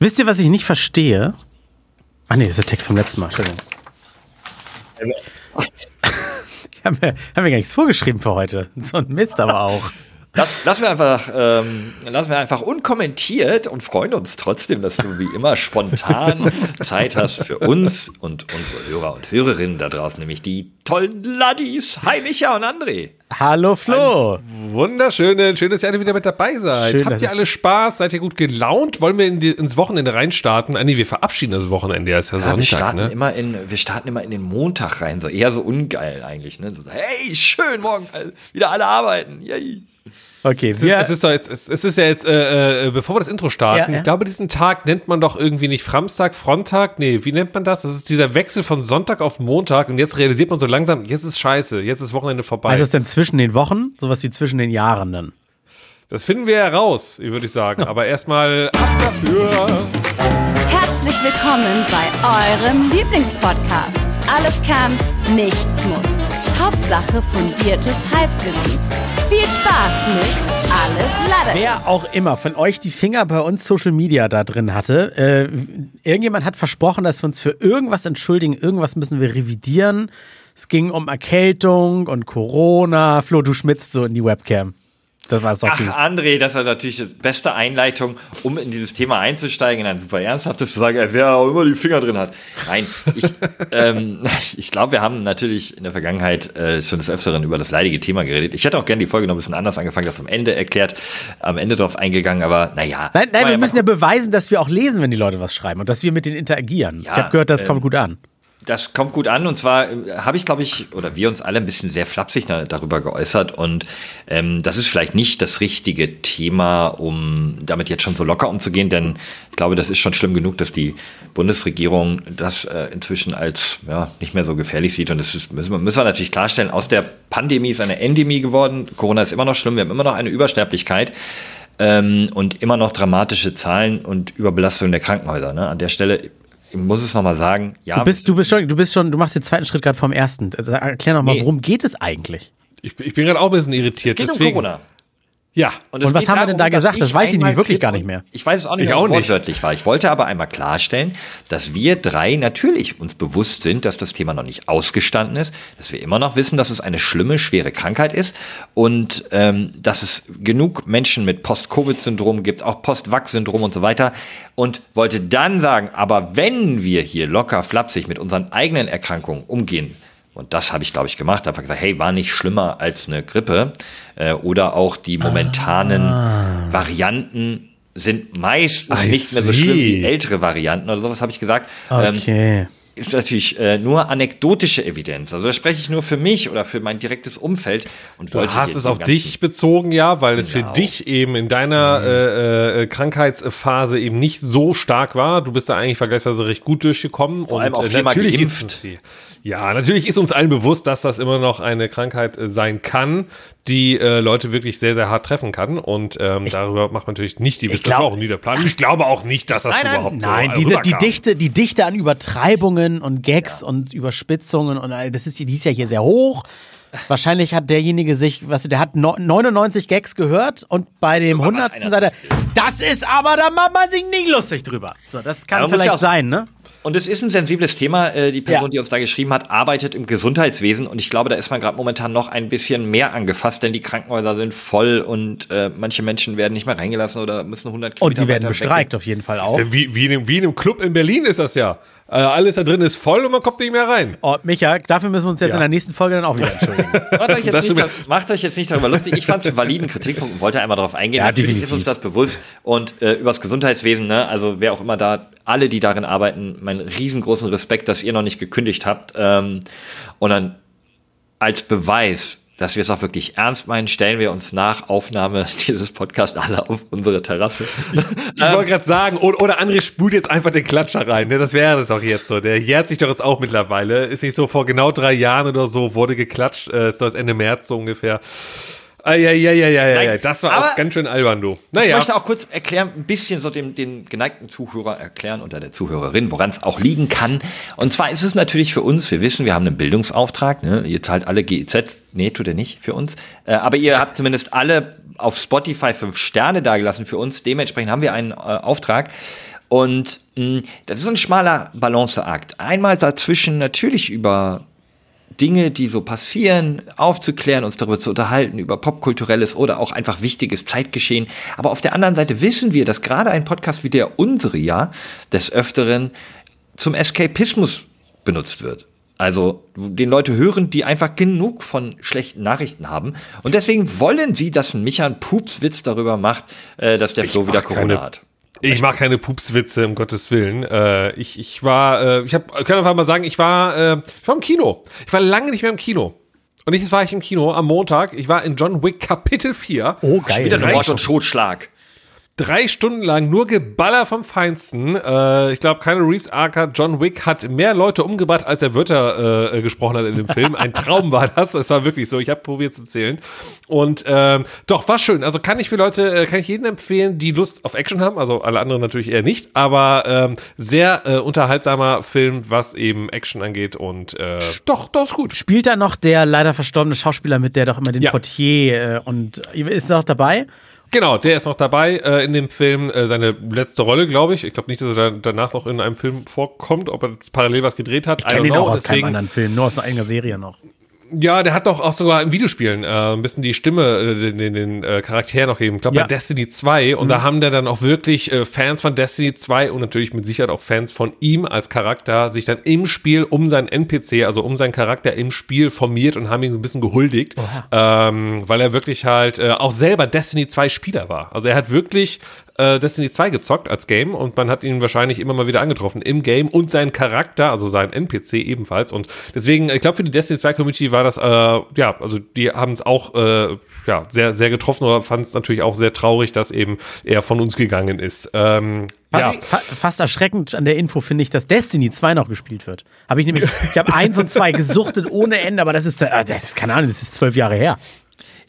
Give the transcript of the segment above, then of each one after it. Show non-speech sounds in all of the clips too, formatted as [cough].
Wisst ihr, was ich nicht verstehe? Ah nee, das ist der Text vom letzten Mal. Entschuldigung. haben, wir, haben wir gar nichts vorgeschrieben für heute. So ein Mist aber auch. Lass, lassen, wir einfach, ähm, lassen wir einfach unkommentiert und freuen uns trotzdem, dass du wie immer spontan [laughs] Zeit hast für uns und unsere Hörer und Hörerinnen da draußen, nämlich die tollen Laddies. Hi Micha und André. Hallo Flo. Ein wunderschöne, schön, dass ihr alle wieder mit dabei seid. Schön, Habt ihr alle Spaß? Seid ihr gut gelaunt? Wollen wir in die, ins Wochenende reinstarten? Ah, nee, wir verabschieden das Wochenende, ist ja, ja Sonntag. Wir starten, ne? immer in, wir starten immer in den Montag rein, so eher so ungeil eigentlich. Ne? So, hey, schön, morgen wieder alle arbeiten. Yay. Okay, es ist, es ist, doch jetzt, es, ist ja jetzt, äh, äh, bevor wir das Intro starten, ja, ja. ich glaube, diesen Tag nennt man doch irgendwie nicht Framstag, Fronttag, nee, wie nennt man das? Das ist dieser Wechsel von Sonntag auf Montag und jetzt realisiert man so langsam, jetzt ist scheiße, jetzt ist Wochenende vorbei. Was ist denn zwischen den Wochen? Sowas wie zwischen den Jahren dann? Das finden wir heraus, würde ich sagen. Aber erstmal ab dafür. Herzlich willkommen bei eurem Lieblingspodcast. Alles kann, nichts muss. Hauptsache fundiertes Halbwissen Spaß mit Alles Lade. Wer auch immer von euch die Finger bei uns Social Media da drin hatte, äh, irgendjemand hat versprochen, dass wir uns für irgendwas entschuldigen, irgendwas müssen wir revidieren. Es ging um Erkältung und Corona. Flo, du schmitzt so in die Webcam. Das war Ach, André, das war natürlich die beste Einleitung, um in dieses Thema einzusteigen, in ein super ernsthaftes zu sagen, wer auch immer die Finger drin hat. Nein, ich, [laughs] ähm, ich glaube, wir haben natürlich in der Vergangenheit äh, schon des Öfteren über das leidige Thema geredet. Ich hätte auch gerne die Folge noch ein bisschen anders angefangen, das am Ende erklärt, am Ende drauf eingegangen, aber naja. Nein, nein wir müssen ja beweisen, dass wir auch lesen, wenn die Leute was schreiben und dass wir mit denen interagieren. Ja, ich habe gehört, das ähm, kommt gut an. Das kommt gut an. Und zwar äh, habe ich, glaube ich, oder wir uns alle ein bisschen sehr flapsig darüber geäußert. Und ähm, das ist vielleicht nicht das richtige Thema, um damit jetzt schon so locker umzugehen, denn ich glaube, das ist schon schlimm genug, dass die Bundesregierung das äh, inzwischen als ja, nicht mehr so gefährlich sieht. Und das ist, müssen, wir, müssen wir natürlich klarstellen, aus der Pandemie ist eine Endemie geworden, Corona ist immer noch schlimm, wir haben immer noch eine Übersterblichkeit ähm, und immer noch dramatische Zahlen und Überbelastung der Krankenhäuser. Ne? An der Stelle ich muss es nochmal sagen, ja. Du bist, du bist schon, du bist schon, du machst den zweiten Schritt gerade vom ersten. Also erklär nochmal, nee. worum geht es eigentlich? Ich, ich bin gerade auch ein bisschen irritiert. Es geht deswegen. um Corona. Ja. Und, und was haben wir denn da gesagt? Das weiß ich nämlich wirklich gar nicht mehr. Ich weiß es auch nicht, ich auch wortwörtlich war. Ich wollte aber einmal klarstellen, dass wir drei natürlich uns bewusst sind, dass das Thema noch nicht ausgestanden ist, dass wir immer noch wissen, dass es eine schlimme, schwere Krankheit ist und ähm, dass es genug Menschen mit Post-Covid-Syndrom gibt, auch Post-Vax-Syndrom und so weiter. Und wollte dann sagen, aber wenn wir hier locker flapsig mit unseren eigenen Erkrankungen umgehen, und das habe ich, glaube ich, gemacht. Einfach gesagt, hey, war nicht schlimmer als eine Grippe. Äh, oder auch die momentanen ah. Varianten sind meistens I nicht mehr so schlimm wie ältere Varianten oder sowas, habe ich gesagt. Ähm, okay. Ähm, ist natürlich äh, nur anekdotische Evidenz. Also da spreche ich nur für mich oder für mein direktes Umfeld und. Du hast es auf dich bezogen, ja, weil es genau. für dich eben in deiner mhm. äh, äh, Krankheitsphase eben nicht so stark war. Du bist da eigentlich vergleichsweise recht gut durchgekommen Vor und allem auch äh, natürlich geimpft. ist ja, natürlich ist uns allen bewusst, dass das immer noch eine Krankheit äh, sein kann, die äh, Leute wirklich sehr, sehr hart treffen kann. Und ähm, ich, darüber macht man natürlich nicht die Witze. Das war auch nie der Plan. Ich glaube auch nicht, dass das nein, überhaupt nein, so Nein, die, die, Dichte, die Dichte an Übertreibungen und Gags ja. und Überspitzungen und das ist, die ist ja hier sehr hoch. Wahrscheinlich hat derjenige sich, was der hat 99 Gags gehört und bei dem 100. sagt er, das ist aber, da macht man sich nicht lustig drüber. So, das kann ja, vielleicht sein, ne? Und es ist ein sensibles Thema. Äh, die Person, ja. die uns da geschrieben hat, arbeitet im Gesundheitswesen. Und ich glaube, da ist man gerade momentan noch ein bisschen mehr angefasst, denn die Krankenhäuser sind voll und äh, manche Menschen werden nicht mehr reingelassen oder müssen 100 Kilometer Und sie werden bestreikt, auf jeden Fall auch. Ja wie, wie, in einem, wie in einem Club in Berlin ist das ja. Äh, alles da drin ist voll und man kommt nicht mehr rein. Oh, Micha, dafür müssen wir uns jetzt ja. in der nächsten Folge dann auch wieder entschuldigen. [laughs] macht, euch jetzt nicht, macht euch jetzt nicht darüber lustig. Ich fand es einen validen Kritikpunkt und wollte einmal darauf eingehen. Ja, Natürlich definitiv. ist uns das bewusst. Und äh, übers Gesundheitswesen, ne, also wer auch immer da, alle, die darin arbeiten, meinen riesengroßen Respekt, dass ihr noch nicht gekündigt habt. Ähm, und dann als Beweis dass wir es auch wirklich ernst meinen, stellen wir uns nach Aufnahme [laughs] dieses Podcasts alle auf unsere Terrasse. [laughs] Ich wollte gerade sagen, oder, oder André spült jetzt einfach den Klatscher rein. Ne? Das wäre das auch jetzt so. Der jährt sich doch jetzt auch mittlerweile. Ist nicht so, vor genau drei Jahren oder so wurde geklatscht. Äh, ist das Ende März so ungefähr. Ah, ja, ja, ja, ja, ja, das war auch ganz schön albern, du. Naja. Ich möchte auch kurz erklären, ein bisschen so dem, den geneigten Zuhörer erklären oder der Zuhörerin, woran es auch liegen kann. Und zwar ist es natürlich für uns, wir wissen, wir haben einen Bildungsauftrag, ne? ihr zahlt alle GEZ, nee, tut ihr nicht für uns, äh, aber ihr habt zumindest alle auf Spotify fünf Sterne dagelassen für uns, dementsprechend haben wir einen äh, Auftrag. Und mh, das ist ein schmaler Balanceakt. Einmal dazwischen natürlich über Dinge, die so passieren, aufzuklären, uns darüber zu unterhalten, über popkulturelles oder auch einfach wichtiges Zeitgeschehen. Aber auf der anderen Seite wissen wir, dass gerade ein Podcast wie der unsere ja des Öfteren zum Eskapismus benutzt wird. Also den Leute hören, die einfach genug von schlechten Nachrichten haben. Und deswegen wollen sie, dass ein Micha einen Pupswitz darüber macht, äh, dass der Flo wieder Corona keine, hat. Ich mache keine Pupswitze, um Gottes Willen. Äh, ich, ich war, äh, ich hab, kann einfach mal sagen, ich war, äh, ich war im Kino. Ich war lange nicht mehr im Kino. Und jetzt war ich im Kino am Montag. Ich war in John Wick Kapitel 4. Oh, geil. Wieder Mord und Totschlag drei Stunden lang nur Geballer vom Feinsten. Äh, ich glaube, keine Reeves Archer, John Wick hat mehr Leute umgebracht, als er Wörter äh, gesprochen hat in dem Film. Ein Traum war das. Es war wirklich so. Ich habe probiert zu zählen. Und ähm, doch, war schön. Also kann ich für Leute, äh, kann ich jedem empfehlen, die Lust auf Action haben. Also alle anderen natürlich eher nicht. Aber ähm, sehr äh, unterhaltsamer Film, was eben Action angeht. Und äh, doch, doch ist gut. Spielt da noch der leider verstorbene Schauspieler mit, der doch immer den ja. Portier äh, und ist er noch dabei? Genau, der ist noch dabei äh, in dem Film. Äh, seine letzte Rolle, glaube ich. Ich glaube nicht, dass er danach noch in einem Film vorkommt, ob er parallel was gedreht hat. Ich kenne ihn auch aus Deswegen, keinem anderen Film, nur aus einer eigenen Serie noch. Ja, der hat doch auch sogar im Videospielen äh, ein bisschen die Stimme, äh, den, den, den äh, Charakter noch gegeben. Ich glaube ja. bei Destiny 2. Und mhm. da haben der dann auch wirklich äh, Fans von Destiny 2 und natürlich mit Sicherheit auch Fans von ihm als Charakter sich dann im Spiel um seinen NPC, also um seinen Charakter im Spiel formiert und haben ihn so ein bisschen gehuldigt. Ähm, weil er wirklich halt äh, auch selber Destiny 2 Spieler war. Also er hat wirklich äh, Destiny 2 gezockt als Game und man hat ihn wahrscheinlich immer mal wieder angetroffen im Game und seinen Charakter, also seinen NPC ebenfalls. Und deswegen, ich glaube, für die Destiny 2 Community war das, äh, ja, also die haben es auch äh, ja, sehr, sehr getroffen, aber fand es natürlich auch sehr traurig, dass eben er von uns gegangen ist. Ähm, ja. Fast erschreckend an der Info finde ich, dass Destiny 2 noch gespielt wird. Habe ich nämlich, ich habe eins und zwei gesuchtet ohne Ende, aber das ist, das ist keine Ahnung, das ist zwölf Jahre her.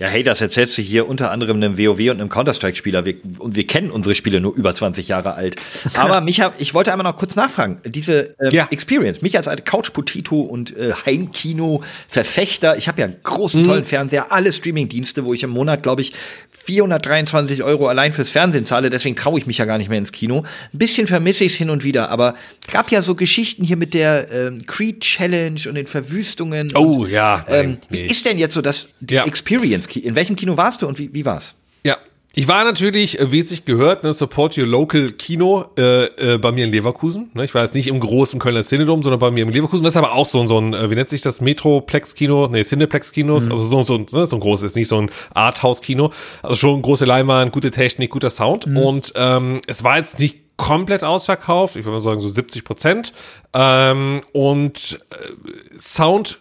Ja, hey, das erzählst du hier unter anderem einem WoW und einem Counter-Strike-Spieler. Wir, und wir kennen unsere Spiele nur über 20 Jahre alt. [laughs] Aber Micha, ich wollte einmal noch kurz nachfragen. Diese äh, ja. Experience, mich als alte Couch-Potito und äh, Heimkino-Verfechter, ich habe ja einen großen, mhm. tollen Fernseher, alle Streaming-Dienste, wo ich im Monat, glaube ich, 423 Euro allein fürs Fernsehen zahle, deswegen traue ich mich ja gar nicht mehr ins Kino. Ein bisschen vermisse ich es hin und wieder, aber gab ja so Geschichten hier mit der ähm, Creed Challenge und den Verwüstungen. Oh und, ja. Ähm, wie ist denn jetzt so das die ja. Experience? In welchem Kino warst du und wie, wie war's? Ja, ich war natürlich, äh, wie es sich gehört, ne, Support Your Local Kino äh, äh, bei mir in Leverkusen. Ne? Ich war jetzt nicht im großen Kölner Cinedom, sondern bei mir in Leverkusen. Das ist aber auch so, so ein, äh, wie nennt sich das, Metroplex-Kino? Nee, Cineplex-Kinos. Mhm. Also so, so, ne, so ein großes, ist nicht so ein Arthouse-Kino. Also schon große Leinwand, gute Technik, guter Sound. Mhm. Und ähm, es war jetzt nicht komplett ausverkauft. Ich würde mal sagen so 70 Prozent. Ähm, und äh, Sound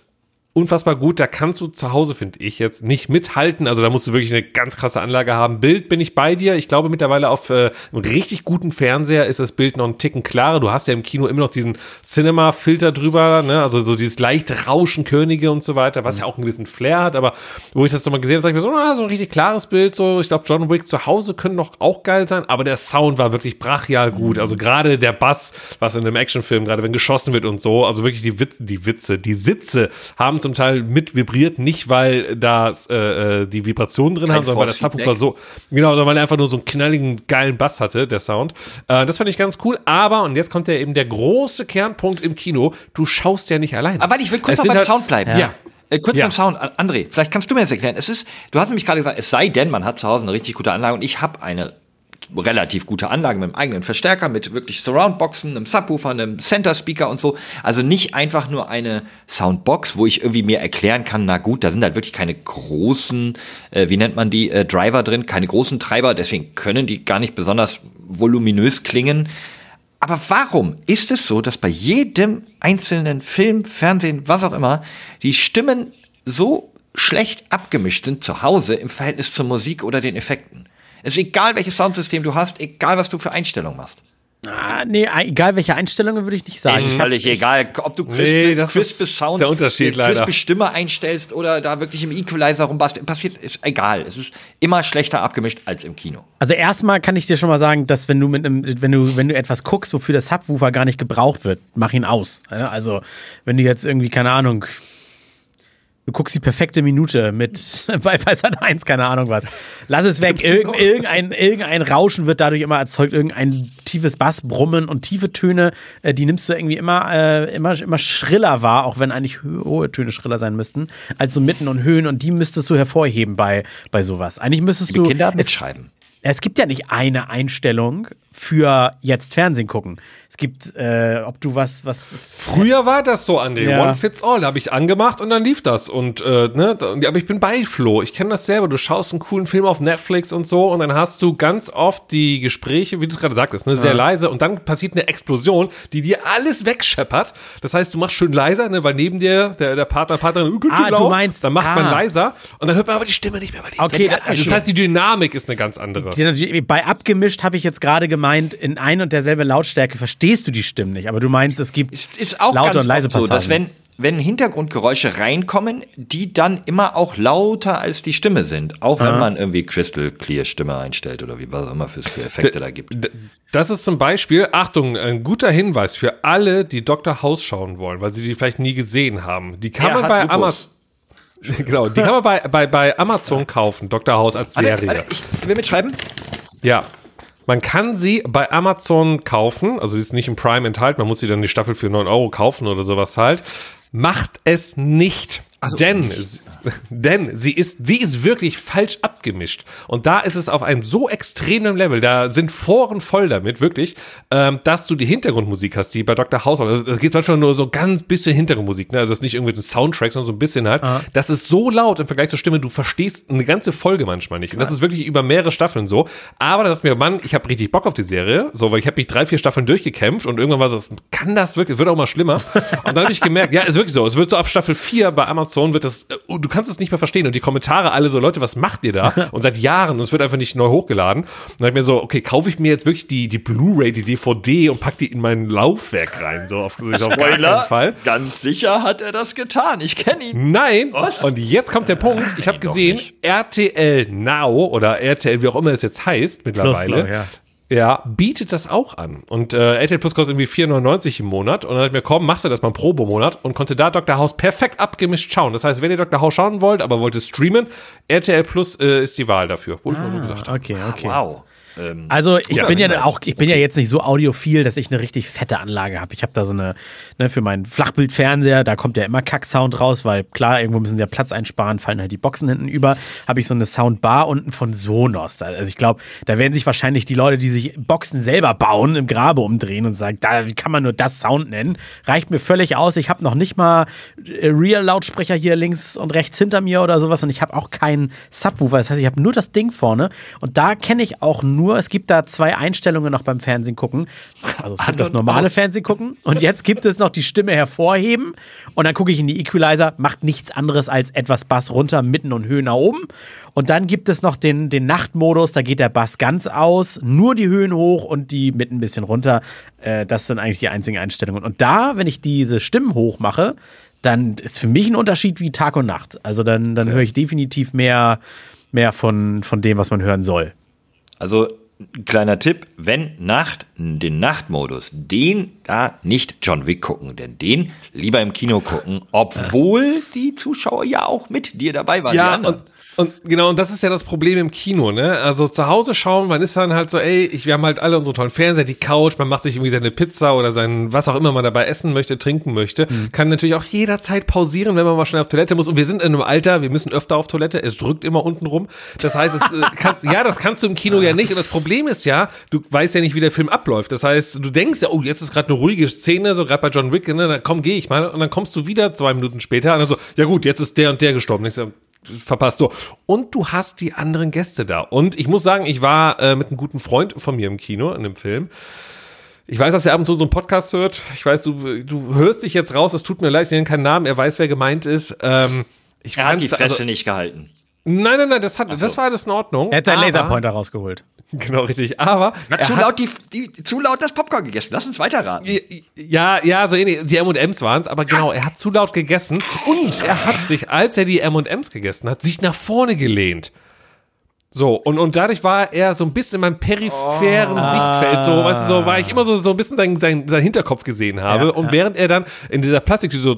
unfassbar gut. Da kannst du zu Hause, finde ich, jetzt nicht mithalten. Also da musst du wirklich eine ganz krasse Anlage haben. Bild bin ich bei dir. Ich glaube mittlerweile auf äh, einem richtig guten Fernseher ist das Bild noch einen Ticken klarer. Du hast ja im Kino immer noch diesen Cinema-Filter drüber, ne? also so dieses leicht Rauschenkönige und so weiter, was ja auch einen gewissen Flair hat. Aber wo ich das nochmal gesehen habe, dachte ich mir so, na, so ein richtig klares Bild. So, ich glaube, John Wick zu Hause können noch auch geil sein, aber der Sound war wirklich brachial gut. Also gerade der Bass, was in einem Actionfilm, gerade wenn geschossen wird und so, also wirklich die Witze, die Witze, die Sitze haben zum Teil mit vibriert, nicht weil da äh, äh, die Vibrationen drin Kein haben, sondern weil das Subwoofer so, genau, sondern weil er einfach nur so einen knalligen, geilen Bass hatte, der Sound. Äh, das fand ich ganz cool, aber, und jetzt kommt ja eben der große Kernpunkt im Kino, du schaust ja nicht alleine. Aber ich will kurz noch beim halt, Sound bleiben. Ja. ja. Äh, kurz ja. beim Sound, André, vielleicht kannst du mir das erklären. Es ist, du hast nämlich gerade gesagt, es sei denn, man hat zu Hause eine richtig gute Anlage und ich habe eine relativ gute Anlage mit einem eigenen Verstärker, mit wirklich Surroundboxen, einem Subwoofer, einem Center Speaker und so. Also nicht einfach nur eine Soundbox, wo ich irgendwie mir erklären kann, na gut, da sind halt wirklich keine großen, äh, wie nennt man die, äh, Driver drin, keine großen Treiber, deswegen können die gar nicht besonders voluminös klingen. Aber warum ist es so, dass bei jedem einzelnen Film, Fernsehen, was auch immer, die Stimmen so schlecht abgemischt sind zu Hause im Verhältnis zur Musik oder den Effekten? Es ist egal, welches Soundsystem du hast, egal, was du für Einstellungen machst. Ah, nee, egal welche Einstellungen würde ich nicht sagen. Ist völlig egal, ob du crisp, nee, das crisp ist Sound, der Unterschied crisp Stimme einstellst oder da wirklich im Equalizer rumbast, passiert, ist egal. Es ist immer schlechter abgemischt als im Kino. Also erstmal kann ich dir schon mal sagen, dass wenn du mit einem, wenn du, wenn du etwas guckst, wofür der Subwoofer gar nicht gebraucht wird, mach ihn aus. Also wenn du jetzt irgendwie keine Ahnung Du guckst die perfekte Minute mit [laughs] bei, bei Sat 1, keine Ahnung was. Lass es weg. Irg irgendein, irgendein Rauschen wird dadurch immer erzeugt, irgendein tiefes Bass, Brummen und tiefe Töne, äh, die nimmst du irgendwie immer, äh, immer, immer schriller wahr, auch wenn eigentlich hohe Töne schriller sein müssten, als so Mitten und Höhen und die müsstest du hervorheben bei, bei sowas. Eigentlich müsstest Die du. Kinder mitschreiben. Es gibt ja nicht eine Einstellung für jetzt Fernsehen gucken. Es gibt, äh, ob du was, was. Früher war das so, André. Ja. One fits all. Da habe ich angemacht und dann lief das. Und, äh, ne, aber ich bin bei Flo. Ich kenne das selber. Du schaust einen coolen Film auf Netflix und so und dann hast du ganz oft die Gespräche, wie du es gerade sagtest, ne, sehr leise und dann passiert eine Explosion, die dir alles wegscheppert. Das heißt, du machst schön leiser, ne, weil neben dir der, der Partner, Partnerin, uh, Ah, du meinst- dann macht man ah. leiser und dann hört man aber die Stimme nicht mehr, weil die ist Okay, da- also, das heißt, die Dynamik ist eine ganz andere. Bei abgemischt habe ich jetzt gerade gemeint, in ein und derselbe Lautstärke verstehst du die Stimmen nicht. Aber du meinst, es gibt Es ist auch laute ganz und leise oft so, dass Passagen. wenn, wenn Hintergrundgeräusche reinkommen, die dann immer auch lauter als die Stimme sind. Auch wenn man irgendwie Crystal Clear Stimme einstellt oder wie was auch immer für, Effekte da gibt. Das ist zum Beispiel, Achtung, ein guter Hinweis für alle, die Dr. House schauen wollen, weil sie die vielleicht nie gesehen haben. Die kann Er man bei. Amazon. [laughs] Genau, die kann man bei, bei, bei Amazon kaufen, Dr. House als Serie. warte, ich will mitschreiben. Ja. Man kann sie bei Amazon kaufen, also sie ist nicht im Prime enthalten, man muss sie dann die Staffel für 9 Euro kaufen oder sowas halt. Macht es nicht. Denn, s- [laughs] denn sie ist, sie ist wirklich falsch abgemischt. Und da ist es auf einem so extremen Level, da sind Foren voll damit, wirklich, ähm, dass du die Hintergrundmusik hast, die bei Dr. House, also das geht manchmal nur so ganz bisschen Hintergrundmusik, ne? also das ist nicht irgendwie ein Soundtrack, sondern so ein bisschen halt. Das ist so laut im Vergleich zur Stimme, du verstehst eine ganze Folge manchmal nicht. Und das ist wirklich über mehrere Staffeln so. Aber da dachte ich mir, Mann, ich habe richtig Bock auf die Serie, so, weil ich habe mich drei, vier Staffeln durchgekämpft und irgendwann war so, kann das wirklich, es wird auch mal schlimmer. Und dann habe ich gemerkt, ja, ist wirklich so, es wird so ab Staffel 4 bei Amazon wird das, äh, du kannst es nicht mehr verstehen und die Kommentare alle so, Leute, was macht ihr da? [laughs] Und seit Jahren und es wird einfach nicht neu hochgeladen. Und dann ich mir so, okay, kaufe ich mir jetzt wirklich die, die Blu-ray, die DVD und pack die in mein Laufwerk rein, so auf, auf keinen Fall. ganz sicher hat er das getan. Ich kenne ihn. Nein. Was? Und jetzt kommt der Punkt. Ich habe gesehen. RTL Now oder RTL, wie auch immer es jetzt heißt mittlerweile. Plus, glaub, ja. Ja, bietet das auch an. Und äh, RTL Plus kostet irgendwie 4,99 im Monat. Und dann hat mir komm, machst du das mal einen Probemonat und konnte da Dr. House perfekt abgemischt schauen. Das heißt, wenn ihr Dr. House schauen wollt, aber wollt es streamen, RTL Plus äh, ist die Wahl dafür. Wo ich mal so gesagt habe. Okay, okay. Wow. Ähm, Also ich bin ja Hinweis. auch, ich bin ja jetzt nicht so audiophil, dass ich eine richtig fette Anlage habe. Ich habe da so eine, ne, für meinen Flachbildfernseher, da kommt ja immer Kacksound raus, weil klar, irgendwo müssen sie ja Platz einsparen, fallen halt die Boxen hinten über. Habe ich so eine Soundbar unten von Sonos. Also ich glaube, da werden sich wahrscheinlich die Leute, die sich Boxen selber bauen, im Grabe umdrehen und sagen, da kann man nur das Sound nennen. Reicht mir völlig aus. Ich habe noch nicht mal äh, Real-Lautsprecher hier links und rechts hinter mir oder sowas und ich habe auch keinen Subwoofer. Das heißt, ich habe nur das Ding vorne und da kenne ich auch nur, es gibt da zwei Einstellungen noch beim Fernsehen gucken. Also es gibt das normale aus. Fernsehen gucken und jetzt gibt es noch die Stimme hervorheben und dann gucke ich in die Equalizer, macht nichts anderes als etwas Bass runter, mitten und Höhen nach oben. Und dann gibt es noch den, den Nachtmodus, da geht der Bass ganz aus, nur die Höhen hoch und die mitten ein bisschen runter. Äh, das sind eigentlich die einzigen Einstellungen. Und da, wenn ich diese Stimmen hoch mache, dann ist für mich ein Unterschied wie Tag und Nacht. Also dann, dann höre ich definitiv mehr, mehr von, von dem, was man hören soll. Also, ein kleiner Tipp, wenn Nacht, den Nachtmodus, den da nicht John Wick gucken, denn den lieber im Kino gucken, obwohl die Zuschauer ja auch mit dir dabei waren. Ja, und, und genau, und das ist ja das Problem im Kino, ne? Also zu Hause schauen, man ist dann halt so, ey, ich, wir haben halt alle unsere tollen Fernseher, die Couch, man macht sich irgendwie seine Pizza oder sein, was auch immer man dabei essen möchte, trinken möchte, kann natürlich auch jederzeit pausieren, wenn man mal schnell auf Toilette muss. Und wir sind in einem Alter, wir müssen öfter auf Toilette, es drückt immer unten rum. Das heißt, es, äh, kannst, [laughs] ja, das kannst du im Kino ja nicht. Und das Problem ist ja, du weißt ja nicht, wie der Film abläuft. Das heißt, du denkst ja, oh, jetzt ist gerade eine ruhige Szene, so gerade bei John Wick, ne? Dann komm, gehe ich mal. Und dann kommst du wieder zwei Minuten später und dann so, ja gut, jetzt ist der und der gestorben. Ich so, verpasst so. Und du hast die anderen Gäste da. Und ich muss sagen, ich war äh, mit einem guten Freund von mir im Kino in dem Film. Ich weiß, dass er ab und zu so einen Podcast hört. Ich weiß, du, du hörst dich jetzt raus. Es tut mir leid, ich nenne keinen Namen. Er weiß, wer gemeint ist. Ähm, ich er hat die Fresse also- nicht gehalten. Nein, nein, nein, das, hat, so. das war alles in Ordnung. Er hat seinen Laserpointer rausgeholt. [laughs] Genau, richtig. Aber er zu hat- laut, die, die, zu laut das Popcorn gegessen. Lass uns weiterraten. Ja, ja, so ähnlich. Die M&M's waren es, aber genau, er hat zu laut gegessen und er hat sich, als er die M&M's gegessen hat, sich nach vorne gelehnt. So, und, und dadurch war er so ein bisschen in meinem peripheren oh. Sichtfeld, so, weißt du, so, war ich immer so, so ein bisschen seinen sein, sein Hinterkopf gesehen habe. Ja, und ja. während er dann in dieser Plastiktüte so,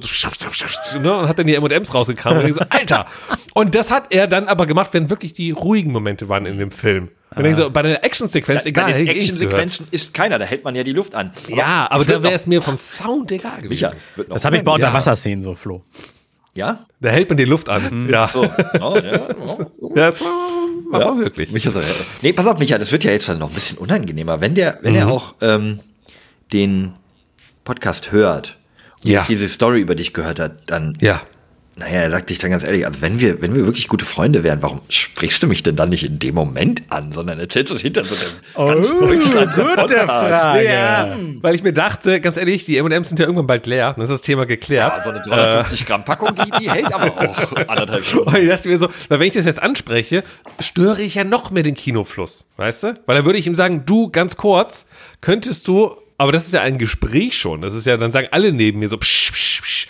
ne, und hat dann die M&M's rausgekramt und ich so, Alter! Und das hat er dann aber gemacht, wenn wirklich die ruhigen Momente waren in dem Film. Und ah. so, bei der Actionsequenz, egal. Bei den Actionsequenzen ist keiner, da hält man ja die Luft an. Aber ja, aber da wäre es mir vom Sound egal gewesen. Micha, das habe ich bei Unterwasserszenen so, Flo. Ja? Da hält man die Luft an. Mhm. Ja. So. Oh, ja. Oh. [laughs] ja, das war, ja. wirklich. Micha, so, nee, pass auf, Micha, das wird ja jetzt dann noch ein bisschen unangenehmer. Wenn der, wenn mhm. er auch ähm, den Podcast hört und ja. diese Story über dich gehört hat, dann ja. Naja, er sagt dich dann ganz ehrlich, also wenn wir, wenn wir wirklich gute Freunde wären, warum sprichst du mich denn dann nicht in dem Moment an, sondern erzählst es hinter so einem oh, ganz gute Frage. Ja, weil ich mir dachte, ganz ehrlich, die M&M's sind ja irgendwann bald leer, dann ist das Thema geklärt. Ja, so eine 350 Gramm Packung, die, die hält aber auch anderthalb Stunden. Und ich dachte mir so, weil wenn ich das jetzt anspreche, störe ich ja noch mehr den Kinofluss, weißt du? Weil dann würde ich ihm sagen, du, ganz kurz, könntest du aber das ist ja ein Gespräch schon. Das ist ja, dann sagen alle neben mir so, psch, psch, psch,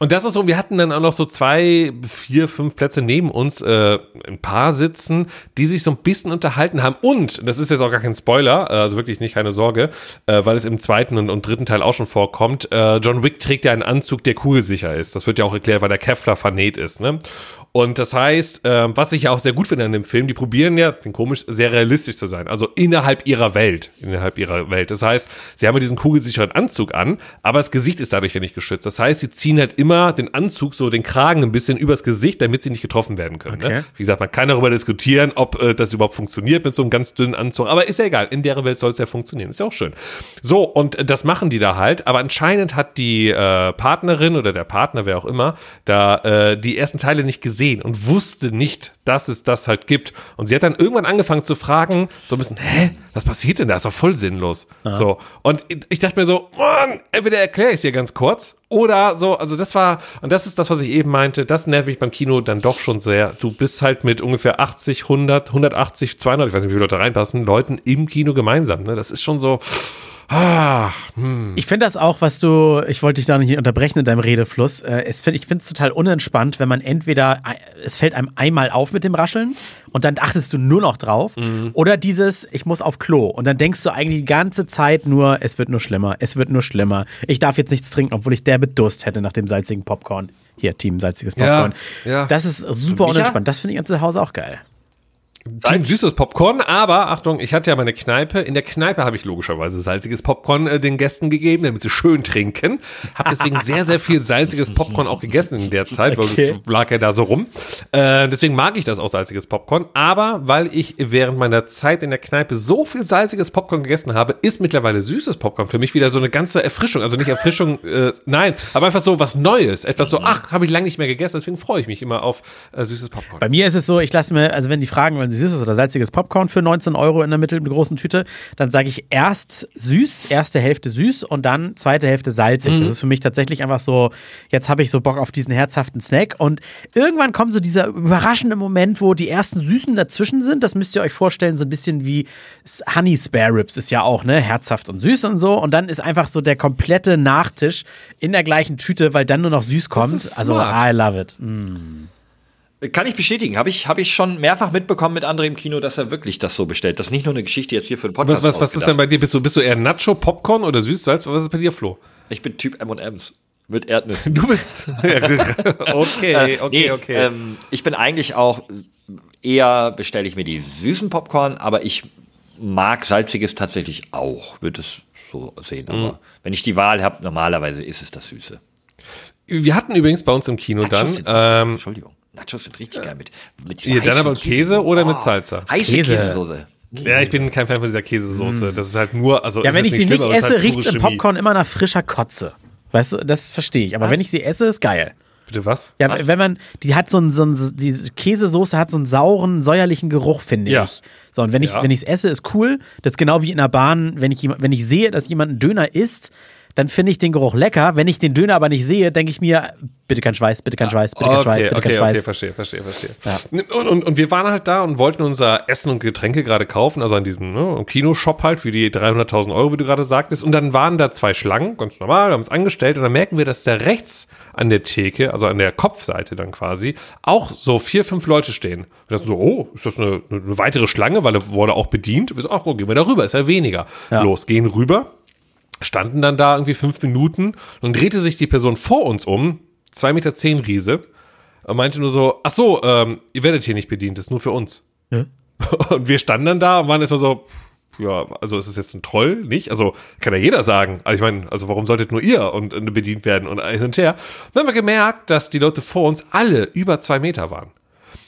und das ist so, wir hatten dann auch noch so zwei, vier, fünf Plätze neben uns äh, ein Paar sitzen, die sich so ein bisschen unterhalten haben. Und, das ist jetzt auch gar kein Spoiler, äh, also wirklich nicht, keine Sorge, äh, weil es im zweiten und, und, dritten Teil auch schon vorkommt. Äh, John Wick trägt ja einen Anzug, der kugelsicher ist. Das wird ja auch erklärt, weil der Kevlar vernäht ist. Ne? Und das heißt, äh, was ich ja auch sehr gut finde an dem Film, die probieren ja, den komisch, sehr realistisch zu sein. Also innerhalb ihrer Welt. Innerhalb ihrer Welt. Das heißt, sie haben ja diesen kugelsicheren Anzug an, aber das Gesicht ist dadurch ja nicht geschützt. Das heißt, sie ziehen halt immer den Anzug, so den Kragen ein bisschen übers Gesicht, damit sie nicht getroffen werden können. Ne? Okay. Ne? Wie gesagt, man kann darüber diskutieren, ob äh, das überhaupt funktioniert mit so einem ganz dünnen Anzug. Aber ist ja egal. In der Welt soll es ja funktionieren. Ist ja auch schön. So, und äh, das machen die da halt. Aber anscheinend hat die äh, Partnerin oder der Partner, wer auch immer, da äh, die ersten Teile nicht gesehen und wusste nicht, dass es das halt gibt. Und sie hat dann irgendwann angefangen zu fragen, so ein bisschen, hä, was passiert denn da? Ist doch voll sinnlos. Aha. So. Und ich dachte mir so, Mann, entweder erkläre ich es dir ganz kurz oder so. Also das war, und das ist das, was ich eben meinte, das nervt mich beim Kino dann doch schon sehr. Du bist halt mit ungefähr 80, 100, 180, 200, ich weiß nicht, wie viele Leute reinpassen, Leuten im Kino gemeinsam. Ne? Das ist schon so, Ah, hm. Ich finde das auch, was du, ich wollte dich da nicht unterbrechen in deinem Redefluss. Äh, es find, ich finde es total unentspannt, wenn man entweder, es fällt einem einmal auf mit dem Rascheln und dann achtest du nur noch drauf. Mhm. Oder dieses, ich muss auf Klo. Und dann denkst du eigentlich die ganze Zeit nur, es wird nur schlimmer, es wird nur schlimmer. Ich darf jetzt nichts trinken, obwohl ich derbe Durst hätte nach dem salzigen Popcorn. Hier, Team salziges Popcorn. Ja, ja. Das ist super unentspannt. Das finde ich zu Hause auch geil. Team süßes Popcorn, aber Achtung, ich hatte ja meine Kneipe. In der Kneipe habe ich logischerweise salziges Popcorn äh, den Gästen gegeben, damit sie schön trinken. Habe deswegen sehr, sehr viel salziges Popcorn auch gegessen in der Zeit, weil okay. es lag ja da so rum. Äh, deswegen mag ich das auch salziges Popcorn. Aber weil ich während meiner Zeit in der Kneipe so viel salziges Popcorn gegessen habe, ist mittlerweile süßes Popcorn für mich wieder so eine ganze Erfrischung. Also nicht Erfrischung, äh, nein, aber einfach so was Neues. Etwas so, ach, habe ich lange nicht mehr gegessen, deswegen freue ich mich immer auf äh, süßes Popcorn. Bei mir ist es so, ich lasse mir, also wenn die fragen, wenn süßes oder salziges Popcorn für 19 Euro in der mittelgroßen Tüte, dann sage ich erst süß, erste Hälfte süß und dann zweite Hälfte salzig. Mhm. Das ist für mich tatsächlich einfach so, jetzt habe ich so Bock auf diesen herzhaften Snack und irgendwann kommt so dieser überraschende Moment, wo die ersten Süßen dazwischen sind. Das müsst ihr euch vorstellen, so ein bisschen wie Honey Spare Ribs ist ja auch, ne, herzhaft und süß und so und dann ist einfach so der komplette Nachtisch in der gleichen Tüte, weil dann nur noch süß kommt. Also I love it. Mm. Kann ich bestätigen. Habe ich, hab ich schon mehrfach mitbekommen mit anderen im Kino, dass er wirklich das so bestellt. Das ist nicht nur eine Geschichte jetzt hier für den Podcast. Was, was, was ist denn bei dir? Bist du, bist du eher Nacho, Popcorn oder Süßsalz? Was ist bei dir, Flo? Ich bin Typ M&M's. Mit Erdnüssen. Du bist. [laughs] okay, okay, nee, okay. Ähm, ich bin eigentlich auch eher, bestelle ich mir die süßen Popcorn, aber ich mag salziges tatsächlich auch. Würde es so sehen. Aber mhm. wenn ich die Wahl habe, normalerweise ist es das Süße. Wir hatten übrigens bei uns im Kino Ach, dann. Ähm, Entschuldigung. Nachos sind richtig geil mit, mit ja, Dann aber Käse oder mit oh, Salsa? Heiße Käse. Käsesoße. Ja, ich bin kein Fan von dieser Käsesoße. Mm. Das ist halt nur, also. Ja, wenn ich sie nicht esse, halt riecht es im Popcorn immer nach frischer Kotze. Weißt du, das verstehe ich. Aber was? wenn ich sie esse, ist geil. Bitte was? Ja, was? wenn man, die hat so einen, so einen, die Käsesoße hat so einen sauren, säuerlichen Geruch, finde ja. ich. So, und wenn ich, ja. wenn ich es esse, ist cool. Das ist genau wie in der Bahn, wenn ich, wenn ich sehe, dass jemand einen Döner isst, dann finde ich den Geruch lecker. Wenn ich den Döner aber nicht sehe, denke ich mir, bitte kein Schweiß, bitte kein Schweiß, bitte kein Schweiß, bitte okay, kein Schweiß. Okay, verstehe, verstehe, verstehe. Ja. Und, und, und, wir waren halt da und wollten unser Essen und Getränke gerade kaufen, also an diesem ne, Kinoshop halt für die 300.000 Euro, wie du gerade sagtest. Und dann waren da zwei Schlangen, ganz normal, haben uns angestellt und dann merken wir, dass da rechts an der Theke, also an der Kopfseite dann quasi, auch so vier, fünf Leute stehen. Wir dachten so, oh, ist das eine, eine weitere Schlange, weil er wurde auch bedient. Wir so, ach, oh, gehen wir da rüber, ist ja weniger. Ja. Los, gehen rüber, standen dann da irgendwie fünf Minuten und drehte sich die Person vor uns um, zwei Meter zehn Riese, und meinte nur so, ach so, ähm, ihr werdet hier nicht bedient, das ist nur für uns. Ja. [laughs] Und wir standen dann da und waren erstmal so, ja, also ist es jetzt ein Troll? Nicht? Also kann ja jeder sagen. Also ich meine, also warum solltet nur ihr und, und bedient werden und hin und her? Dann haben wir gemerkt, dass die Leute vor uns alle über zwei Meter waren.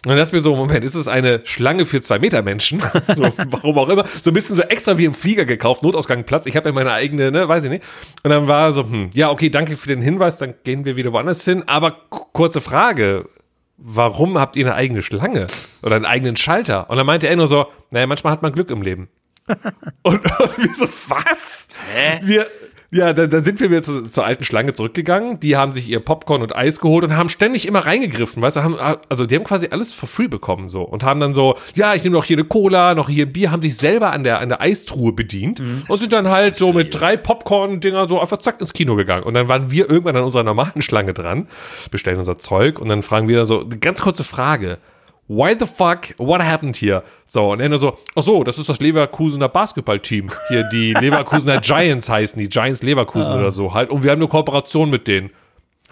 Und dann dachte ich mir so, Moment, ist es eine Schlange für zwei Meter Menschen? [laughs] So, warum auch immer. So ein bisschen so extra wie im Flieger gekauft, Notausgangplatz. Ich habe ja meine eigene, ne, weiß ich nicht. Und dann war so, hm, ja, okay, danke für den Hinweis, dann gehen wir wieder woanders hin. Aber kurze Frage, warum habt ihr eine eigene Schlange oder einen eigenen Schalter? Und dann meinte er nur so, naja, manchmal hat man Glück im Leben. [laughs] und, und [laughs] wir so, was? Hä? Wir, ja, dann, dann sind wir wieder zu, zur alten Schlange zurückgegangen. Die haben sich ihr Popcorn und Eis geholt und haben ständig immer reingegriffen, weißt du, haben, also die haben quasi alles for free bekommen so und haben dann so, ja, ich nehme noch hier eine Cola, noch hier ein Bier, haben sich selber an der, an der Eistruhe bedient mhm. und sind dann halt so mit drei Popcorn-Dinger so einfach zack ins Kino gegangen. Und dann waren wir irgendwann an unserer normalen Schlange dran, bestellen unser Zeug und dann fragen wir so, eine ganz kurze Frage why the fuck, what happened here? So, und er so, ach so, das ist das Leverkusener Basketballteam. Hier, die [laughs] Leverkusener Giants heißen die, Giants Leverkusen ah. oder so halt. Und wir haben eine Kooperation mit denen.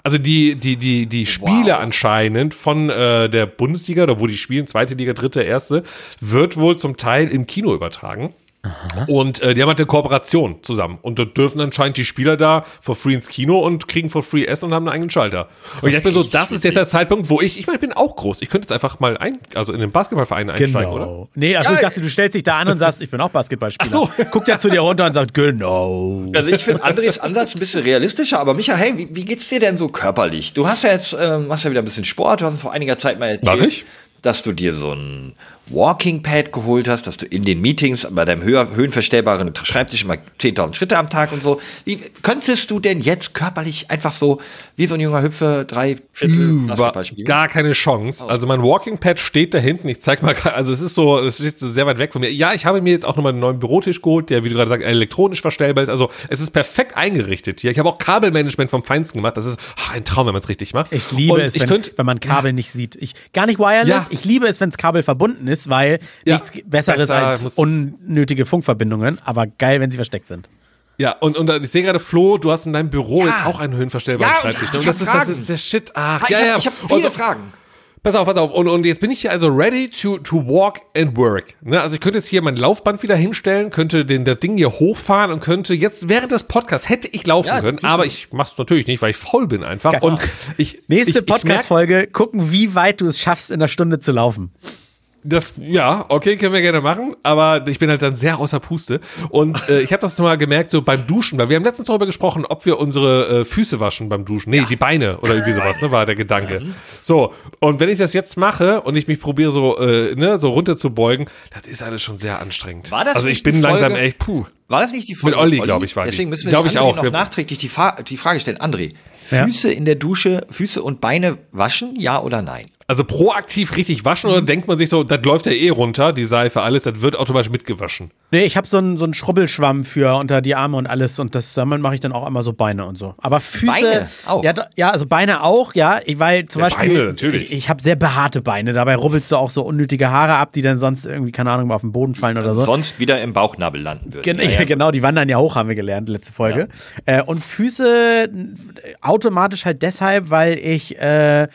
Also die, die, die, die Spiele wow. anscheinend von äh, der Bundesliga, oder wo die spielen, zweite Liga, dritte, erste, wird wohl zum Teil im Kino übertragen. Aha. Und äh, die haben halt eine Kooperation zusammen. Und da dürfen anscheinend die Spieler da for free ins Kino und kriegen for free Essen und haben einen eigenen Schalter. Und ich dachte mir so, das ist jetzt der Zeitpunkt, wo ich, ich meine, ich bin auch groß. Ich könnte jetzt einfach mal ein, also in den Basketballverein einsteigen, genau. oder? Nee, also ja, ich dachte, du stellst dich da an und sagst, ich bin auch Basketballspieler. Ach so. Guckt ja zu dir runter und sagt, genau. Also ich finde Andres Ansatz ein bisschen realistischer, aber Micha, hey, wie, wie geht's dir denn so körperlich? Du hast ja jetzt, ähm, machst ja wieder ein bisschen Sport, du hast vor einiger Zeit mal erzählt. Dass du dir so ein Walking Pad geholt hast, dass du in den Meetings bei deinem höhenverstellbaren Schreibtisch immer 10.000 Schritte am Tag und so. Wie könntest du denn jetzt körperlich einfach so wie so ein junger Hüpfer drei Viertel Basketball spielen? Gar keine Chance. Oh. Also mein Walking Pad steht da hinten. Ich zeig mal, [laughs] also es ist so, es steht so sehr weit weg von mir. Ja, ich habe mir jetzt auch nochmal einen neuen Bürotisch geholt, der, wie du gerade sagst, elektronisch verstellbar ist. Also es ist perfekt eingerichtet hier. Ich habe auch Kabelmanagement vom Feinsten gemacht. Das ist ach, ein Traum, wenn man es richtig macht. Ich liebe und es, ich wenn, könnt, wenn man Kabel nicht sieht. Ich, gar nicht wireless. Ja. Ich liebe es, wenn es Kabel verbunden ist ist, weil ja, nichts Besseres besser als unnötige Funkverbindungen, aber geil, wenn sie versteckt sind. Ja, und, und ich sehe gerade, Flo, du hast in deinem Büro ja. jetzt auch einen höhenverstellbaren ja, Schreibtisch. Ne? Und das ist, das ist der Shit. Ach, ha, ja, ich ja. ich habe viele also, Fragen. Pass auf, pass auf. Und, und jetzt bin ich hier also ready to, to walk and work. Ne? Also ich könnte jetzt hier mein Laufband wieder hinstellen, könnte den, das Ding hier hochfahren und könnte jetzt während des Podcasts hätte ich laufen ja, können, aber ich mach's natürlich nicht, weil ich faul bin einfach. Geil. Und ich, Nächste Podcast-Folge, gucken, wie weit du es schaffst, in einer Stunde zu laufen. Das, ja, okay, können wir gerne machen, aber ich bin halt dann sehr außer Puste. Und äh, ich habe das mal gemerkt, so beim Duschen, weil wir haben letztens darüber gesprochen, ob wir unsere äh, Füße waschen beim Duschen. Nee, ja. die Beine oder irgendwie sowas, ne, war der Gedanke. Mhm. So, und wenn ich das jetzt mache und ich mich probiere so, äh, ne, so runter zu beugen, das ist alles schon sehr anstrengend. War das also ich bin Folge, langsam echt, puh. War das nicht die Folge? Mit Olli, glaube ich, war Deswegen die. müssen wir ich auch. noch nachträglich die, die Frage stellen. André, Füße ja. in der Dusche, Füße und Beine waschen, ja oder nein? Also proaktiv richtig waschen oder denkt man sich so, das läuft ja eh runter, die Seife, alles, das wird automatisch mitgewaschen? Nee, ich habe so einen so einen Schrubbelschwamm für unter die Arme und alles und das damit mache ich dann auch immer so Beine und so. Aber Füße Beine auch. Ja, ja, also Beine auch, ja, weil zum ja, Beispiel Beine, natürlich. ich, ich habe sehr behaarte Beine, dabei rubbelst du auch so unnötige Haare ab, die dann sonst irgendwie keine Ahnung auf den Boden fallen oder so. Sonst wieder im Bauchnabel landen würden. Gen ja, [laughs] genau, die wandern ja hoch, haben wir gelernt letzte Folge. Äh, und Füße automatisch halt deshalb, weil ich äh,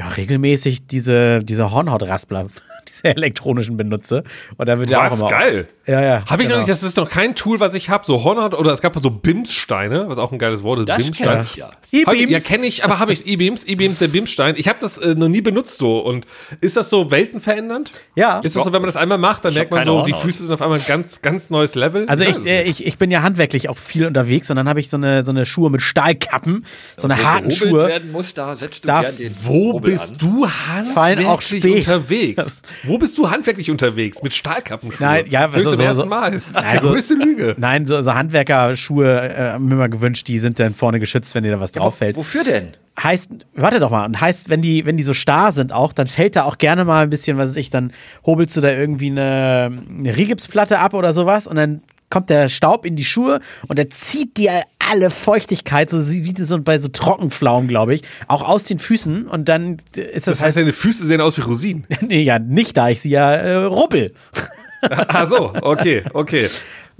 ja, regelmäßig diese diese Hornhautraspler diese elektronischen benutze. Und da wird ja auch immer. geil. Ja, ja. Habe ich genau. noch nicht, das ist noch kein Tool, was ich habe. So Hornhaut oder es gab so BIMS-Steine, was auch ein geiles Wort ist. BIMS-Stein. Ja. E-Beams. Ja, kenne ich, aber habe ich E-Beams, E-Beams, der BIMS-Stein. Ich habe das äh, noch nie benutzt so. Und ist das so weltenverändernd? Ja. Ist das so, wenn man das einmal macht, dann ich merkt man so, Hornhaut. die Füße sind auf einmal ein ganz, ganz neues Level? Also ich, äh, ich, ich bin ja handwerklich auch viel unterwegs und dann habe ich so eine, so eine Schuhe mit Stahlkappen, so eine harten Schuhe. Werden muss, da setzt du da, wo bist an. du handwerklich unterwegs? [laughs] Wo bist du handwerklich unterwegs? Mit Stahlkappenschuhen? Nein, ja, so, zum so, ersten Mal. Das ist die größte Lüge. Nein, so, so Handwerkerschuhe äh, haben mir immer gewünscht, die sind dann vorne geschützt, wenn dir da was drauf fällt. Wofür denn? heißt, warte doch mal, und heißt, wenn die, wenn die so starr sind auch, dann fällt da auch gerne mal ein bisschen, was weiß ich, dann hobelst du da irgendwie eine, eine Rigipsplatte ab oder sowas und dann kommt der Staub in die Schuhe und der zieht dir alle Feuchtigkeit, so wie so bei so Trockenpflaumen, glaube ich, auch aus den Füßen und dann ist das. Das heißt, deine Füße sehen aus wie Rosinen. [laughs] nee, ja, nicht da, ich sehe ja äh, Rubbel. Ach so, okay, okay.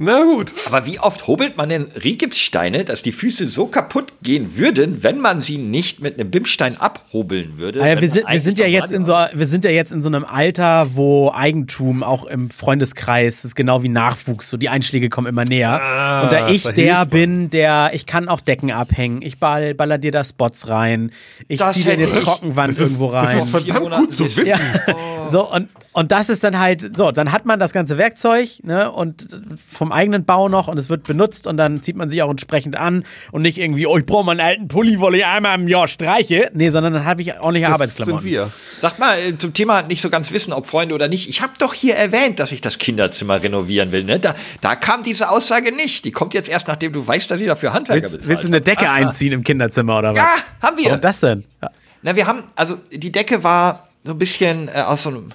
Na gut. Aber wie oft hobelt man denn Rigipssteine, dass die Füße so kaputt gehen würden, wenn man sie nicht mit einem Bimstein abhobeln würde? Ah ja, wir, sind, wir sind ja jetzt in so, wir sind ja jetzt in so einem Alter, wo Eigentum auch im Freundeskreis ist genau wie Nachwuchs. So die Einschläge kommen immer näher. Ah, Und da ich der bin, der, ich kann auch Decken abhängen. Ich ball, baller dir da Spots rein. Ich ziehe dir eine Trockenwand ist, irgendwo rein. Das ist verdammt gut zu wissen. [laughs] Ja. Oh. So, und, und das ist dann halt, so, dann hat man das ganze Werkzeug, ne, und vom eigenen Bau noch und es wird benutzt und dann zieht man sich auch entsprechend an und nicht irgendwie, oh, ich brauche mal einen alten Pulli, weil ich einmal im Jahr streiche. Nee, sondern dann habe ich ordentliche das Arbeitsklamotten. sind wir. Sag mal, äh, zum Thema nicht so ganz wissen, ob Freunde oder nicht. Ich habe doch hier erwähnt, dass ich das Kinderzimmer renovieren will, ne? Da, da kam diese Aussage nicht. Die kommt jetzt erst, nachdem du weißt, dass ich dafür Handwerker willst, Willst du eine Decke ah, einziehen im Kinderzimmer oder was? Ja, haben wir. Warum das denn? Ja. Na, wir haben, also die Decke war so ein bisschen äh, aus so einem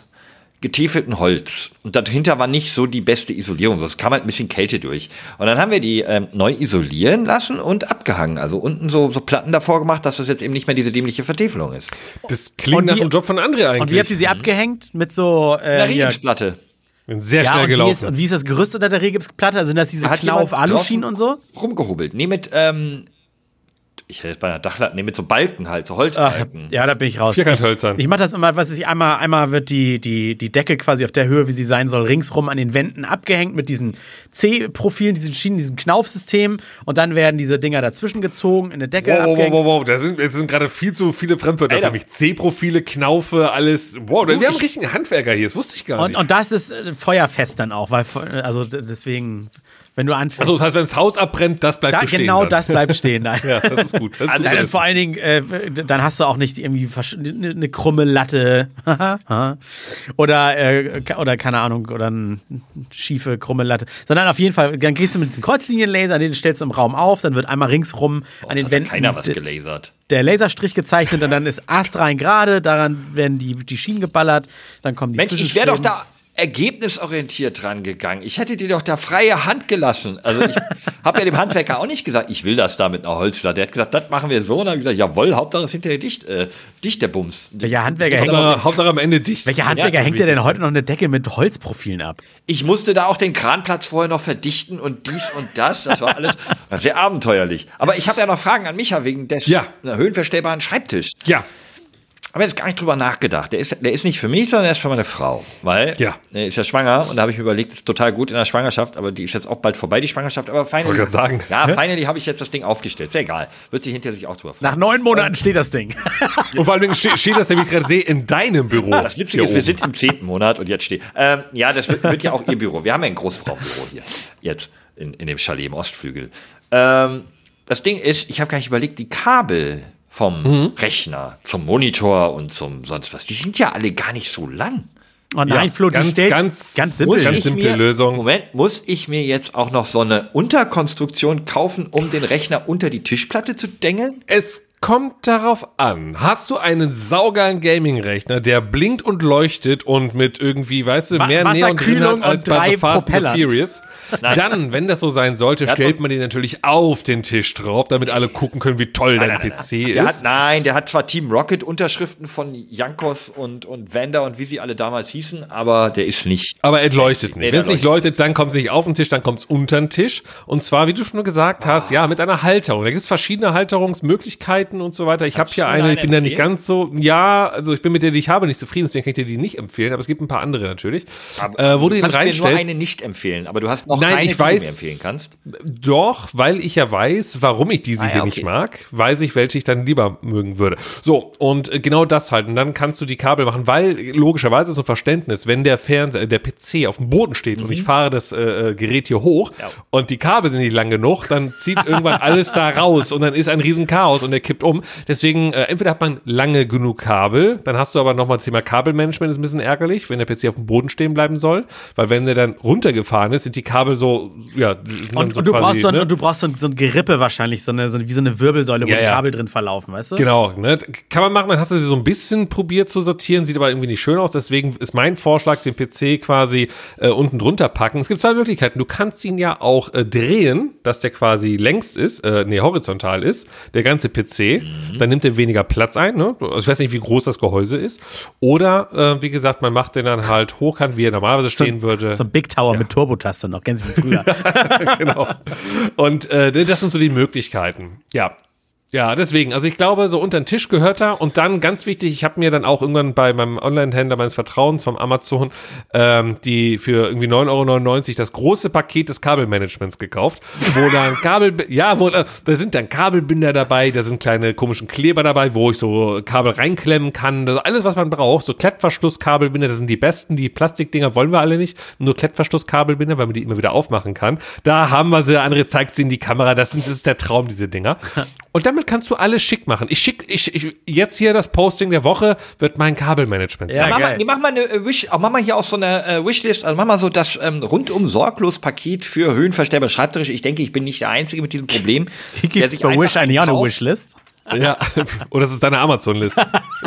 getäfelten Holz. Und dahinter war nicht so die beste Isolierung. Es kam halt ein bisschen Kälte durch. Und dann haben wir die ähm, neu isolieren lassen und abgehangen. Also unten so, so Platten davor gemacht, dass das jetzt eben nicht mehr diese dämliche Vertäfelung ist. Das klingt und nach einem Job von André eigentlich. Und wie habt ihr sie mhm. abgehängt? Mit so äh, Eine Rigipsplatte. Sehr ja, schnell gelaufen. Wie ist, und wie ist das Gerüst unter der Rigipsplatte? Sind das diese Knauf-Aluschienen und so? Rumgehobelt. Nee, mit ähm, ich hätte bei einer Dachlatte, nee, mit so Balken halt, so Holzbalken. Ach, ja, da bin ich raus. Vierkanthölzern. Ich mache das immer, was ich einmal, einmal wird die, die, die Decke quasi auf der Höhe, wie sie sein soll, ringsrum an den Wänden abgehängt mit diesen C-Profilen, diesen Schienen, diesem Knaufsystem und dann werden diese Dinger dazwischen gezogen, in eine Decke wow, abgehängt. Wow, wow, wow, da sind, sind gerade viel zu viele Fremdwörter für mich. C-Profile, Knaufe, alles. Wow, du, wir haben einen richtigen Handwerker hier, das wusste ich gar und, nicht. Und das ist äh, feuerfest dann auch, weil, also deswegen wenn du anfängst. Also das heißt, wenn das Haus abbrennt, das bleibt da, bestehen. Genau, dann. das bleibt stehen. [laughs] ja, das ist gut. Das ist also, gut also vor allen Dingen, äh, dann hast du auch nicht irgendwie eine, eine krumme Latte [laughs] oder äh, oder keine Ahnung oder eine schiefe krumme Latte, sondern auf jeden Fall, dann gehst du mit diesem Kreuzlinienlaser, den stellst du im Raum auf, dann wird einmal ringsrum oh, an den Wänden keiner was gelasert. Der Laserstrich gezeichnet und dann ist astrein gerade, daran werden die die Schienen geballert, dann kommen die Mensch, ich wäre doch da ergebnisorientiert dran gegangen. Ich hätte dir doch da freie Hand gelassen. Also ich [laughs] habe ja dem Handwerker auch nicht gesagt, ich will das da mit einer Holzplatte. Der hat gesagt, das machen wir so. Und dann habe ich gesagt, jawohl, Hauptsache ist hinterher dicht, äh, dicht der Bums. Welcher Handwerker hängt Hauptsache, Hauptsache am Ende dicht. Welcher Handwerker ja, hängt dir denn heute noch eine Decke mit Holzprofilen ab? Ich musste da auch den Kranplatz vorher noch verdichten und dies und das. Das war alles [laughs] sehr abenteuerlich. Aber ich habe ja noch Fragen an Micha wegen des ja. höhenverstellbaren Schreibtisch. Ja habe jetzt gar nicht drüber nachgedacht. Der ist, der ist nicht für mich, sondern der ist für meine Frau. Weil ja. er ist ja schwanger und da habe ich mir überlegt, ist total gut in der Schwangerschaft, aber die ist jetzt auch bald vorbei, die Schwangerschaft. Aber finally, Wollte sagen. Ja, finally habe ich jetzt das Ding aufgestellt. Sehr egal. Wird sich hinterher sich auch drüber freuen. Nach neun Monaten und, steht das Ding. und vor allem steht, steht das, wie ich gerade sehe, in deinem Büro. Das Witzige ist, wir sind im zehnten Monat und jetzt steht. Ähm, ja, das wird, wird, ja auch ihr Büro. Wir haben ja ein Großfrauenbüro hier. Jetzt in, in dem Chalet im Ostflügel. Ähm, das Ding ist, ich habe gar nicht überlegt, die Kabel vom mhm. Rechner zum Monitor und zum sonst was. Die sind ja alle gar nicht so lang. Oh nein, ja, Flo, ganz, steht, ganz, ganz simpel, ganz simple mir, Lösung. Moment, muss ich mir jetzt auch noch so eine Unterkonstruktion kaufen, um den Rechner unter die Tischplatte zu dengeln? Es kommt darauf an. Hast du einen saugeilen Gaming-Rechner, der blinkt und leuchtet und mit irgendwie, weißt du, mehr Neon drin hat als bei The Fast and Furious, [laughs] dann, wenn das so sein sollte, stellt man den natürlich auf den Tisch drauf, damit alle gucken können, wie toll dein PC ist. Hat, nein, der hat zwar Team Rocket Unterschriften von Jankos und, und Vander und wie sie alle damals hießen, aber der ist nicht. Aber er leuchtet nicht. Wenn es nicht leuchtet, dann kommt es nicht auf den Tisch, dann kommt es unter den Tisch. Und zwar, wie du schon gesagt hast, ja, mit einer Halterung. Da gibt es verschiedene Halterungsmöglichkeiten Seiten und so weiter. Ich habe hier eine, ich bin da nicht ganz so, ja, also ich bin mit der, die ich habe, nicht zufrieden, deswegen kann ich dir die nicht empfehlen, aber es gibt ein paar andere natürlich. Aber äh, wo du den reinstellst. mir nur eine nicht empfehlen, aber du hast noch nein, keine, ich weiß, die du mir empfehlen kannst. Doch, weil ich ja weiß, warum ich diese ah, ja, hier okay. nicht mag, weiß ich, welche ich dann lieber mögen würde. So, und äh, genau das halt. Und dann kannst du die Kabel machen, weil logischerweise so ein Verständnis, wenn der Fernseher, der PC auf dem Boden steht mhm. und ich mhm. fahre das äh, äh, Gerät hier hoch ja. und die Kabel sind nicht lang genug, dann zieht irgendwann alles da raus und dann ist ein Riesenchaos und der kippt kippt um. Deswegen, äh, entweder hat man lange genug Kabel, dann hast du aber nochmal das Thema Kabelmanagement, ist ein bisschen ärgerlich, wenn der PC auf dem Boden stehen bleiben soll, weil wenn der dann runtergefahren ist, sind die Kabel so, ja, und, so und, du, quasi, brauchst so, ne? und du brauchst so, so ein Gerippe wahrscheinlich, so eine, so wie so eine Wirbelsäule, wo ja, die Kabel drin verlaufen, weißt du? Genau, ne? Kann man machen, dann hast du sie so ein bisschen probiert zu sortieren, sieht aber irgendwie nicht schön aus, deswegen ist mein Vorschlag, den PC quasi äh, unten drunter packen. Es gibt zwei Möglichkeiten. Du kannst ihn ja auch äh, drehen, dass der quasi längs ist, äh, nee, horizontal ist, der ganze PC. Mhm. Dann nimmt er weniger Platz ein. Ne? Also ich weiß nicht, wie groß das Gehäuse ist. Oder, äh, wie gesagt, man macht den dann halt hochkant, wie er normalerweise stehen so, würde. So ein Big Tower ja. mit Turbotaste noch, du wie früher. [laughs] genau. Und äh, das sind so die Möglichkeiten. Ja, ja, deswegen, also ich glaube, so unter den Tisch gehört er und dann ganz wichtig, ich habe mir dann auch irgendwann bei meinem Online-Händler meines Vertrauens vom Amazon ähm, die für irgendwie 9,99 Euro das große Paket des Kabelmanagements gekauft, wo [laughs] dann Kabel, ja, wo da sind dann Kabelbinder dabei, da sind kleine komischen Kleber dabei, wo ich so Kabel reinklemmen kann, also alles, was man braucht, so Klettverschlusskabelbinder, das sind die besten, die Plastikdinger wollen wir alle nicht, nur Klettverschlusskabelbinder, weil man die immer wieder aufmachen kann. Da haben wir sie, andere zeigt sie in die Kamera, das, sind, das ist der Traum, diese Dinger. [laughs] Und damit kannst du alles schick machen. Ich schick, ich, ich, jetzt hier das Posting der Woche wird mein Kabelmanagement sein. Ja, mach, mal, mach mal eine äh, Wish, mach mal hier auch so eine äh, Wishlist, also mach mal so das ähm, rundum sorglos Paket für Höhenverstellbar Schreibtisch. Ich denke, ich bin nicht der Einzige mit diesem Problem. [laughs] der sich bei Wish eigentlich auch eine Wishlist? Ja, [laughs] oder ist es deine Amazon-List?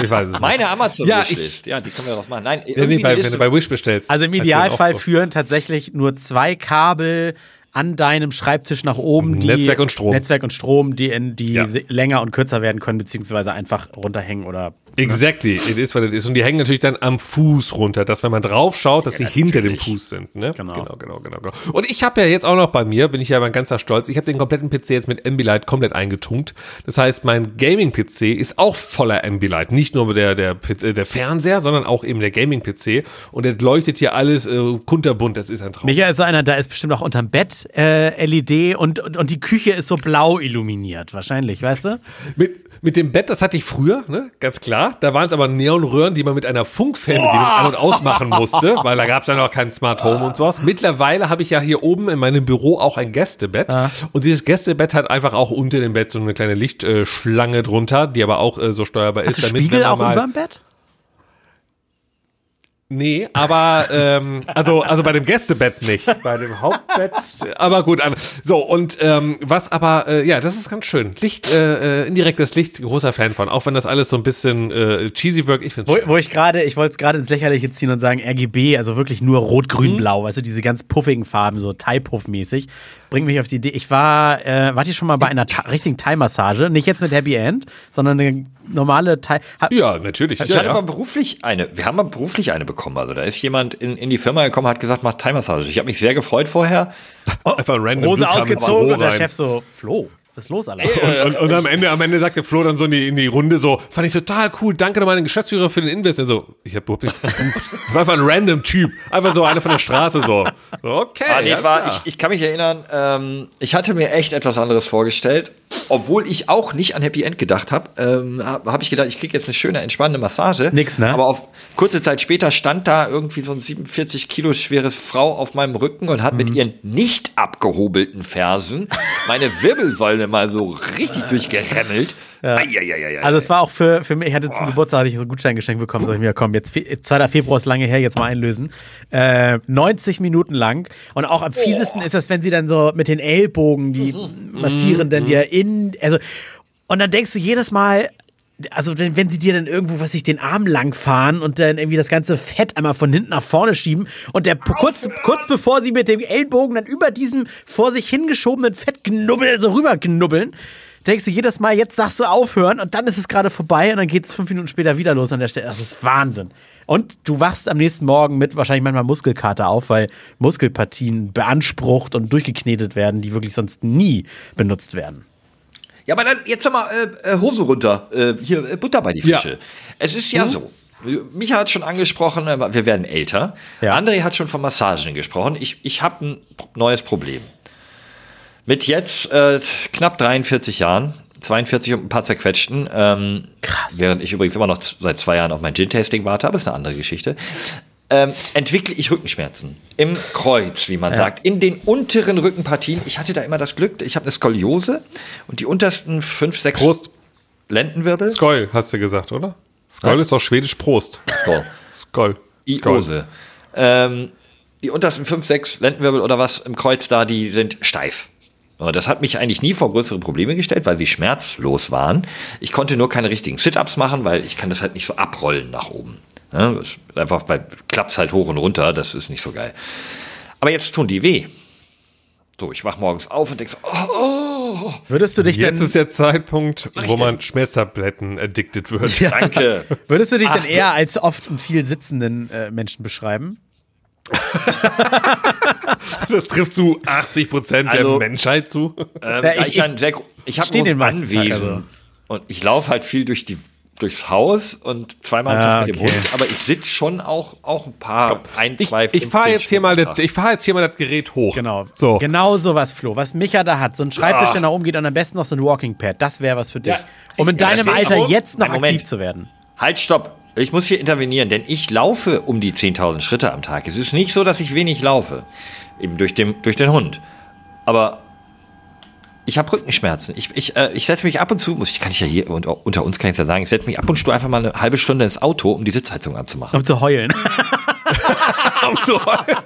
Ich weiß es nicht. Meine Amazon-List, ja, ja, die können wir was machen. Nein, ja, nicht bei, wenn du bei Wish bestellst. Also im Idealfall so. führen tatsächlich nur zwei Kabel an deinem Schreibtisch nach oben die Netzwerk und Strom, Netzwerk und Strom, die, in, die ja. länger und kürzer werden können, beziehungsweise einfach runterhängen oder Exactly, it is what it is. Und die hängen natürlich dann am Fuß runter, dass wenn man drauf schaut, dass ja, sie hinter dem Fuß sind. Ne? Genau. genau, genau, genau, genau. Und ich habe ja jetzt auch noch bei mir, bin ich ja mein ganzer Stolz, ich habe den kompletten PC jetzt mit Ambilight komplett eingetunkt. Das heißt, mein Gaming-PC ist auch voller Ambilight. Nicht nur der, der, der Fernseher, sondern auch eben der Gaming-PC. Und der leuchtet hier alles äh, kunterbunt, das ist ein Traum. Michael ist so einer, da ist bestimmt auch unterm Bett äh, LED und, und, und die Küche ist so blau illuminiert, wahrscheinlich, weißt du? Mit, mit dem Bett, das hatte ich früher, ne? ganz klar. Da waren es aber Neonröhren, die man mit einer Funkfernbedienung an- und ausmachen musste, weil da gab es ja noch kein Smart Home und sowas. Mittlerweile habe ich ja hier oben in meinem Büro auch ein Gästebett. Ja. Und dieses Gästebett hat einfach auch unter dem Bett so eine kleine Lichtschlange drunter, die aber auch äh, so steuerbar Hast ist. Du damit, Spiegel auch über dem Bett? Nee, aber ähm, also also bei dem Gästebett nicht, bei dem Hauptbett. Aber gut, so und ähm, was aber äh, ja, das ist ganz schön. Licht, äh, äh, indirektes Licht, großer Fan von. Auch wenn das alles so ein bisschen äh, cheesy wirkt, ich finde. Wo, wo ich gerade, ich wollte es gerade ins Lächerliche ziehen und sagen RGB, also wirklich nur Rot, Grün, mhm. Blau, weißt du, diese ganz puffigen Farben, so Thai-Puff-mäßig, bringt mich auf die Idee. Ich war, äh, wart ihr schon mal bei einer richtigen Thai-Massage, nicht jetzt mit Happy End, sondern eine normale Thai. Ja, natürlich. Ich ja, hatte ja. mal beruflich eine, wir haben mal beruflich eine bekommen. Also da ist jemand in, in die Firma gekommen, hat gesagt, macht Thai-Massage. Ich habe mich sehr gefreut vorher. Oh, Einfach random. Hose ausgezogen und der Chef so, Flo, was ist los, Alter? Und, und, und, am Ende, am Ende sagte Flo dann so in die, in die Runde so, fand ich total cool, danke nochmal an den Geschäftsführer für den Invest. So, ich habe überhaupt nichts gebucht. war einfach ein random Typ. Einfach so einer von der Straße so. okay. Ah, nee, war, ich, ich kann mich erinnern, ähm, ich hatte mir echt etwas anderes vorgestellt. Obwohl ich auch nicht an Happy End gedacht habe, ähm, habe hab ich gedacht, ich kriege jetzt eine schöne, entspannende Massage. Nix, ne? Aber auf kurze Zeit später stand da irgendwie so ein 47 Kilo schweres Frau auf meinem Rücken und hat mhm. mit ihren nicht abgehobelten Fersen meine Wirbelsäule mal so richtig durchgeremmelt. Ja. Also es war auch für, für mich, ich hatte zum Boah. Geburtstag hatte ich so einen Gutschein geschenkt bekommen, sag ich mir, komm, jetzt 2. Februar ist lange her, jetzt mal einlösen. Äh, 90 Minuten lang. Und auch am fiesesten ist das, wenn sie dann so mit den Ellbogen, die mhm. massieren dann mhm. dir in, also, und dann denkst du jedes Mal, also wenn, wenn sie dir dann irgendwo, was sich den Arm lang fahren und dann irgendwie das ganze Fett einmal von hinten nach vorne schieben und der kurz, kurz bevor sie mit dem Ellbogen dann über diesem vor sich hingeschobenen Fett knubbeln, so rüber knubbeln, denkst du jedes Mal, jetzt sagst du aufhören und dann ist es gerade vorbei und dann geht es fünf Minuten später wieder los an der Stelle. Das ist Wahnsinn. Und du wachst am nächsten Morgen mit wahrscheinlich manchmal Muskelkater auf, weil Muskelpartien beansprucht und durchgeknetet werden, die wirklich sonst nie benutzt werden. Ja, aber dann jetzt mal äh, äh, Hose runter. Äh, hier äh, Butter bei die Fische. Ja. Es ist ja mhm. so. Micha hat schon angesprochen, äh, wir werden älter. Ja. André hat schon von Massagen gesprochen. Ich, ich habe ein neues Problem. Mit jetzt äh, knapp 43 Jahren, 42 und ein paar zerquetschten, ähm, Krass. während ich übrigens immer noch seit zwei Jahren auf mein Gin-Tasting warte, aber ist eine andere Geschichte, ähm, entwickle ich Rückenschmerzen. Im Kreuz, wie man ja. sagt. In den unteren Rückenpartien. Ich hatte da immer das Glück, ich habe eine Skoliose und die untersten fünf, sechs. Prost. Lendenwirbel. Skoll, hast du gesagt, oder? Skoll ist auch schwedisch Prost. Skoll. Skoll. Iose. Ähm, die untersten fünf, sechs Lendenwirbel oder was im Kreuz da, die sind steif. Das hat mich eigentlich nie vor größere Probleme gestellt, weil sie schmerzlos waren. Ich konnte nur keine richtigen Sit-Ups machen, weil ich kann das halt nicht so abrollen nach oben. Ja, einfach, weil klappt halt hoch und runter, das ist nicht so geil. Aber jetzt tun die weh. So, ich wach morgens auf und denk so, oh, oh. Würdest du dich Jetzt denn, ist der Zeitpunkt, wo man Schmerztabletten addicted wird. Ja. Danke. Würdest du dich Ach. denn eher als oft und viel sitzenden äh, Menschen beschreiben? [laughs] das trifft zu 80 Prozent also, der Menschheit zu. Ähm, ja, ich, ich, ich, ich habe ein Anwesen also. und ich laufe halt viel durch die durchs Haus und zweimal am Tag ah, mit dem Hund, aber ich sitze schon auch, auch ein paar, ein, zwei, Ich, ich fahre jetzt, hier mal das, ich fahr jetzt hier mal das Gerät hoch. Genau. So. Genau sowas, Flo. Was Micha da hat, so ein Schreibtisch, ja. der nach oben geht und am besten noch so ein Walking Pad, das wäre was für dich. Ja. Um in deinem Alter jetzt noch aktiv zu werden. Halt, stopp. Ich muss hier intervenieren, denn ich laufe um die 10.000 Schritte am Tag. Es ist nicht so, dass ich wenig laufe. Eben durch den, durch den Hund. Aber ich habe Rückenschmerzen. Ich, ich, äh, ich setze mich ab und zu, muss ich, kann ich ja hier, unter, unter uns kann ich ja sagen, ich setze mich ab und zu einfach mal eine halbe Stunde ins Auto, um die Sitzheizung anzumachen. Um zu heulen. [laughs] um zu heulen.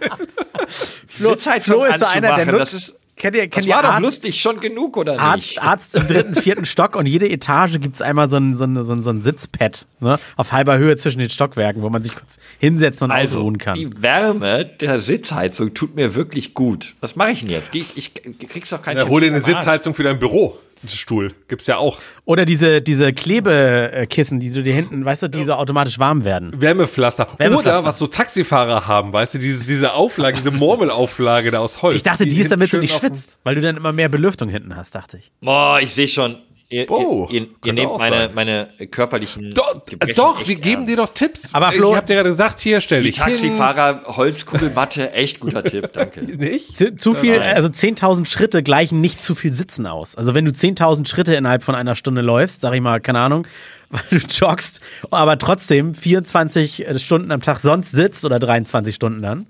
Flo, Flo ist so einer, der nutzt, Kennt ihr, kennt das war Arzt, doch lustig schon genug, oder Arzt, nicht? Arzt im dritten, vierten Stock und jede Etage gibt es einmal so ein, so ein, so ein, so ein Sitzpad ne? auf halber Höhe zwischen den Stockwerken, wo man sich kurz hinsetzen und also, ausruhen kann. Die Wärme der Sitzheizung tut mir wirklich gut. Was mache ich denn jetzt? Ich, ich, ich krieg's doch keinen ja, Hol dir eine Sitzheizung für dein Büro. Stuhl. Gibt's ja auch. Oder diese, diese Klebekissen, die du dir hinten, weißt du, die so automatisch warm werden. Wärmepflaster. Wärmepflaster. Oder was so Taxifahrer haben, weißt du, diese, diese Auflage, diese Murmelauflage da aus Holz. Ich dachte, die, die ist damit du nicht schwitzt, weil du dann immer mehr Belüftung hinten hast, dachte ich. Boah, ich sehe schon. Ihr, oh, ihr, ihr nehmt meine, meine körperlichen. Doch, doch wir geben dir doch Tipps. Aber Flo, ich hab dir gerade gesagt, hier stell dich Taxifahrer, Holzkugelmatte, echt guter Tipp, danke. [laughs] Nicht? Zu, zu viel, also 10.000 Schritte gleichen nicht zu viel Sitzen aus. Also wenn du 10.000 Schritte innerhalb von einer Stunde läufst, sag ich mal, keine Ahnung, [laughs] weil du joggst, aber trotzdem 24 Stunden am Tag sonst sitzt oder 23 Stunden dann,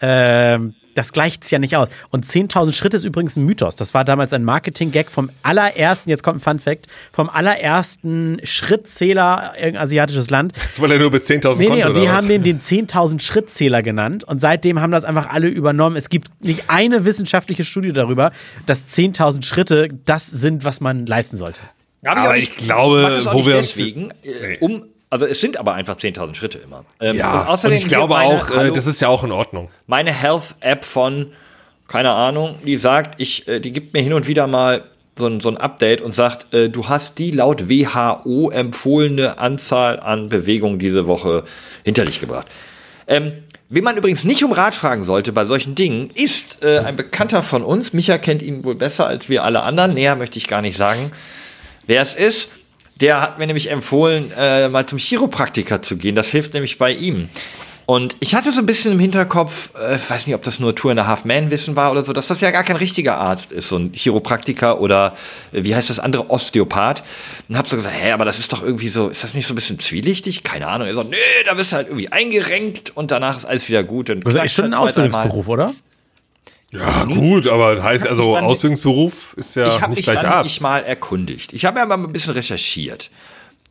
ähm, das gleicht es ja nicht aus. Und 10.000 Schritte ist übrigens ein Mythos. Das war damals ein Marketing-Gag vom allerersten, jetzt kommt ein Fun-Fact, vom allerersten Schrittzähler, irgendein asiatisches Land. Das war ja nur bis 10.000 Nee, nee, und die haben den den 10.000 Schrittzähler genannt. Und seitdem haben das einfach alle übernommen. Es gibt nicht eine wissenschaftliche Studie darüber, dass 10.000 Schritte das sind, was man leisten sollte. Aber, aber ich, ich glaube, wo wir uns. Deswegen, äh, um also es sind aber einfach 10.000 Schritte immer. Ähm, ja, und, außerdem und ich glaube meine, auch, äh, hallo, das ist ja auch in Ordnung. Meine Health-App von, keine Ahnung, die sagt, ich, äh, die gibt mir hin und wieder mal so ein, so ein Update und sagt, äh, du hast die laut WHO empfohlene Anzahl an Bewegungen diese Woche hinter dich gebracht. Ähm, Wen man übrigens nicht um Rat fragen sollte bei solchen Dingen, ist äh, ein Bekannter von uns. Micha kennt ihn wohl besser als wir alle anderen. Näher möchte ich gar nicht sagen, wer es ist. Der hat mir nämlich empfohlen, äh, mal zum Chiropraktiker zu gehen. Das hilft nämlich bei ihm. Und ich hatte so ein bisschen im Hinterkopf, äh, weiß nicht, ob das nur Tour in a Half Man Wissen war oder so, dass das ja gar kein richtiger Arzt ist, so ein Chiropraktiker oder äh, wie heißt das andere, Osteopath. Und hab so gesagt, hä, aber das ist doch irgendwie so, ist das nicht so ein bisschen zwielichtig? Keine Ahnung. Er so, nee, da wirst du halt irgendwie eingerenkt und danach ist alles wieder gut. Und das ist eigentlich schon ein Ausbildungsberuf, oder? Ja, gut, aber das heißt also, Ausbildungsberuf ist ja ich nicht gleich Arzt. Ich habe mich mal erkundigt. Ich habe ja mal ein bisschen recherchiert.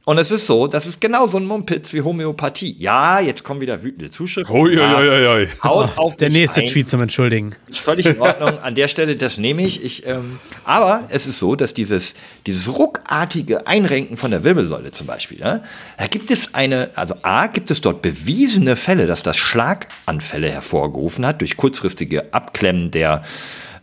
Und es ist so, das ist genau so ein Mumpitz wie Homöopathie. Ja, jetzt kommen wieder wütende Zuschriften. Ui, ui, ui. Haut auf Der nächste ein. Tweet zum Entschuldigen. Ist völlig in Ordnung. An der Stelle, das nehme ich. ich ähm, aber es ist so, dass dieses, dieses ruckartige Einrenken von der Wirbelsäule zum Beispiel, ja, da gibt es eine, also A, gibt es dort bewiesene Fälle, dass das Schlaganfälle hervorgerufen hat durch kurzfristige Abklemmen der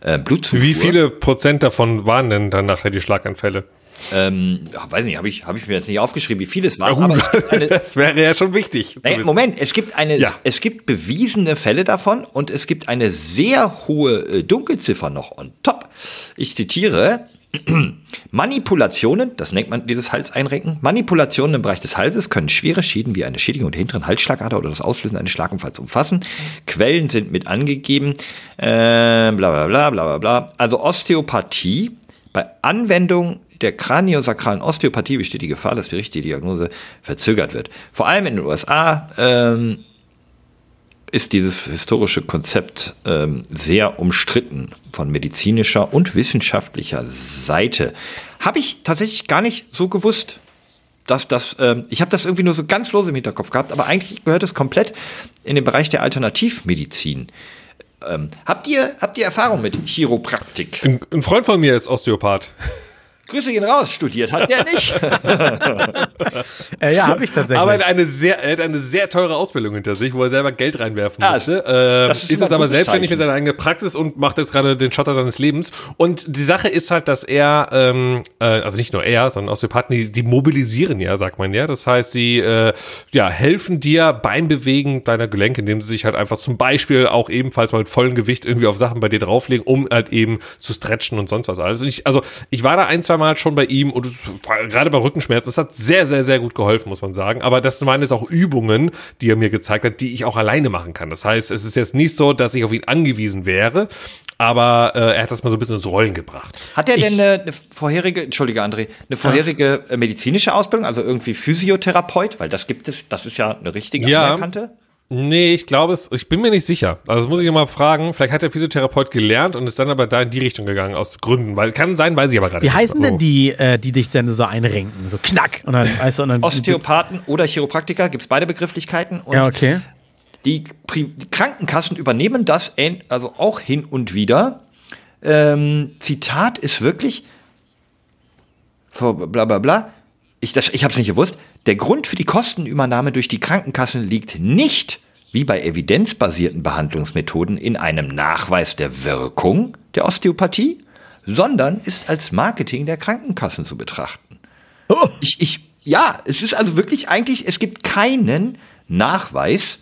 äh, Blutzufuhr. Wie viele Prozent davon waren denn dann nachher die Schlaganfälle? Ähm, weiß nicht, habe ich, hab ich mir jetzt nicht aufgeschrieben, wie viele es waren. Ja, aber es eine, [laughs] das wäre ja schon wichtig. Nee, Moment, es gibt eine, ja. es gibt bewiesene Fälle davon und es gibt eine sehr hohe äh, Dunkelziffer noch on top. Ich zitiere. [clears throat] Manipulationen, das nennt man dieses Halseinrenken, Manipulationen im Bereich des Halses können schwere Schäden wie eine Schädigung der hinteren Halsschlagader oder das Auslösen eines Schlaganfalls umfassen. Quellen sind mit angegeben, äh, bla bla bla bla bla bla. Also Osteopathie bei Anwendung der kraniosakralen Osteopathie besteht die Gefahr, dass die richtige Diagnose verzögert wird. Vor allem in den USA ähm, ist dieses historische Konzept ähm, sehr umstritten von medizinischer und wissenschaftlicher Seite. habe ich tatsächlich gar nicht so gewusst dass das, ähm, ich habe das irgendwie nur so ganz los im Hinterkopf gehabt, aber eigentlich gehört es komplett in den Bereich der Alternativmedizin. Ähm, habt ihr habt ihr Erfahrung mit Chiropraktik? Ein, ein Freund von mir ist Osteopath. Grüße gehen raus, studiert hat der nicht. [laughs] äh, ja, habe ich tatsächlich. Aber er hat, eine sehr, er hat eine sehr teure Ausbildung hinter sich, wo er selber Geld reinwerfen ja, musste. Ähm, ist, jetzt aber selbstständig Zeichen. mit seiner eigenen Praxis und macht jetzt gerade den Schotter seines Lebens. Und die Sache ist halt, dass er, ähm, äh, also nicht nur er, sondern Osteopathen, die, die mobilisieren ja, sagt man ja. Das heißt, sie äh, ja, helfen dir beim Bewegen deiner Gelenke, indem sie sich halt einfach zum Beispiel auch ebenfalls mal mit vollem Gewicht irgendwie auf Sachen bei dir drauflegen, um halt eben zu stretchen und sonst was alles. Also ich, also ich war da ein, zwei Mal schon bei ihm und es, gerade bei Rückenschmerzen, das hat sehr, sehr, sehr gut geholfen, muss man sagen. Aber das waren jetzt auch Übungen, die er mir gezeigt hat, die ich auch alleine machen kann. Das heißt, es ist jetzt nicht so, dass ich auf ihn angewiesen wäre, aber äh, er hat das mal so ein bisschen ins Rollen gebracht. Hat er denn eine, eine vorherige, entschuldige André, eine vorherige ja. medizinische Ausbildung, also irgendwie Physiotherapeut? Weil das gibt es, das ist ja eine richtige ja. anerkannte. Nee, ich glaube es, ich bin mir nicht sicher. Also das muss ich mal fragen. Vielleicht hat der Physiotherapeut gelernt und ist dann aber da in die Richtung gegangen, aus Gründen. Weil kann sein, weiß ich aber gerade Wie nicht. Wie heißen denn die, äh, die dich dann so einrenken? So knack. Und dann, weißt du, und dann, Osteopathen oder Chiropraktiker, gibt es beide Begrifflichkeiten. Und ja, okay. Die, die, Krankenkassen übernehmen das also auch hin und wieder. Ähm, Zitat ist wirklich, bla bla bla, ich, ich habe es nicht gewusst, der Grund für die Kostenübernahme durch die Krankenkassen liegt nicht, wie bei evidenzbasierten Behandlungsmethoden, in einem Nachweis der Wirkung der Osteopathie, sondern ist als Marketing der Krankenkassen zu betrachten. Oh. Ich, ich, ja, es ist also wirklich eigentlich, es gibt keinen Nachweis,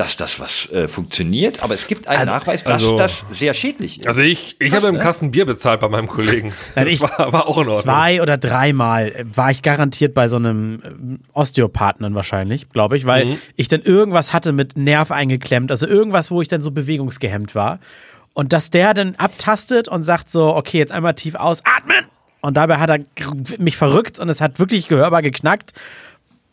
dass das was äh, funktioniert, aber es gibt einen also, Nachweis, dass also, das sehr schädlich ist. Also ich, ich habe im ne? Kasten Bier bezahlt bei meinem Kollegen. [laughs] das ich, war, war, auch in Ordnung. Zwei oder dreimal war ich garantiert bei so einem äh, Osteopathen wahrscheinlich, glaube ich, weil mhm. ich dann irgendwas hatte mit Nerv eingeklemmt, also irgendwas, wo ich dann so bewegungsgehemmt war. Und dass der dann abtastet und sagt so, okay, jetzt einmal tief ausatmen. Und dabei hat er mich verrückt und es hat wirklich gehörbar geknackt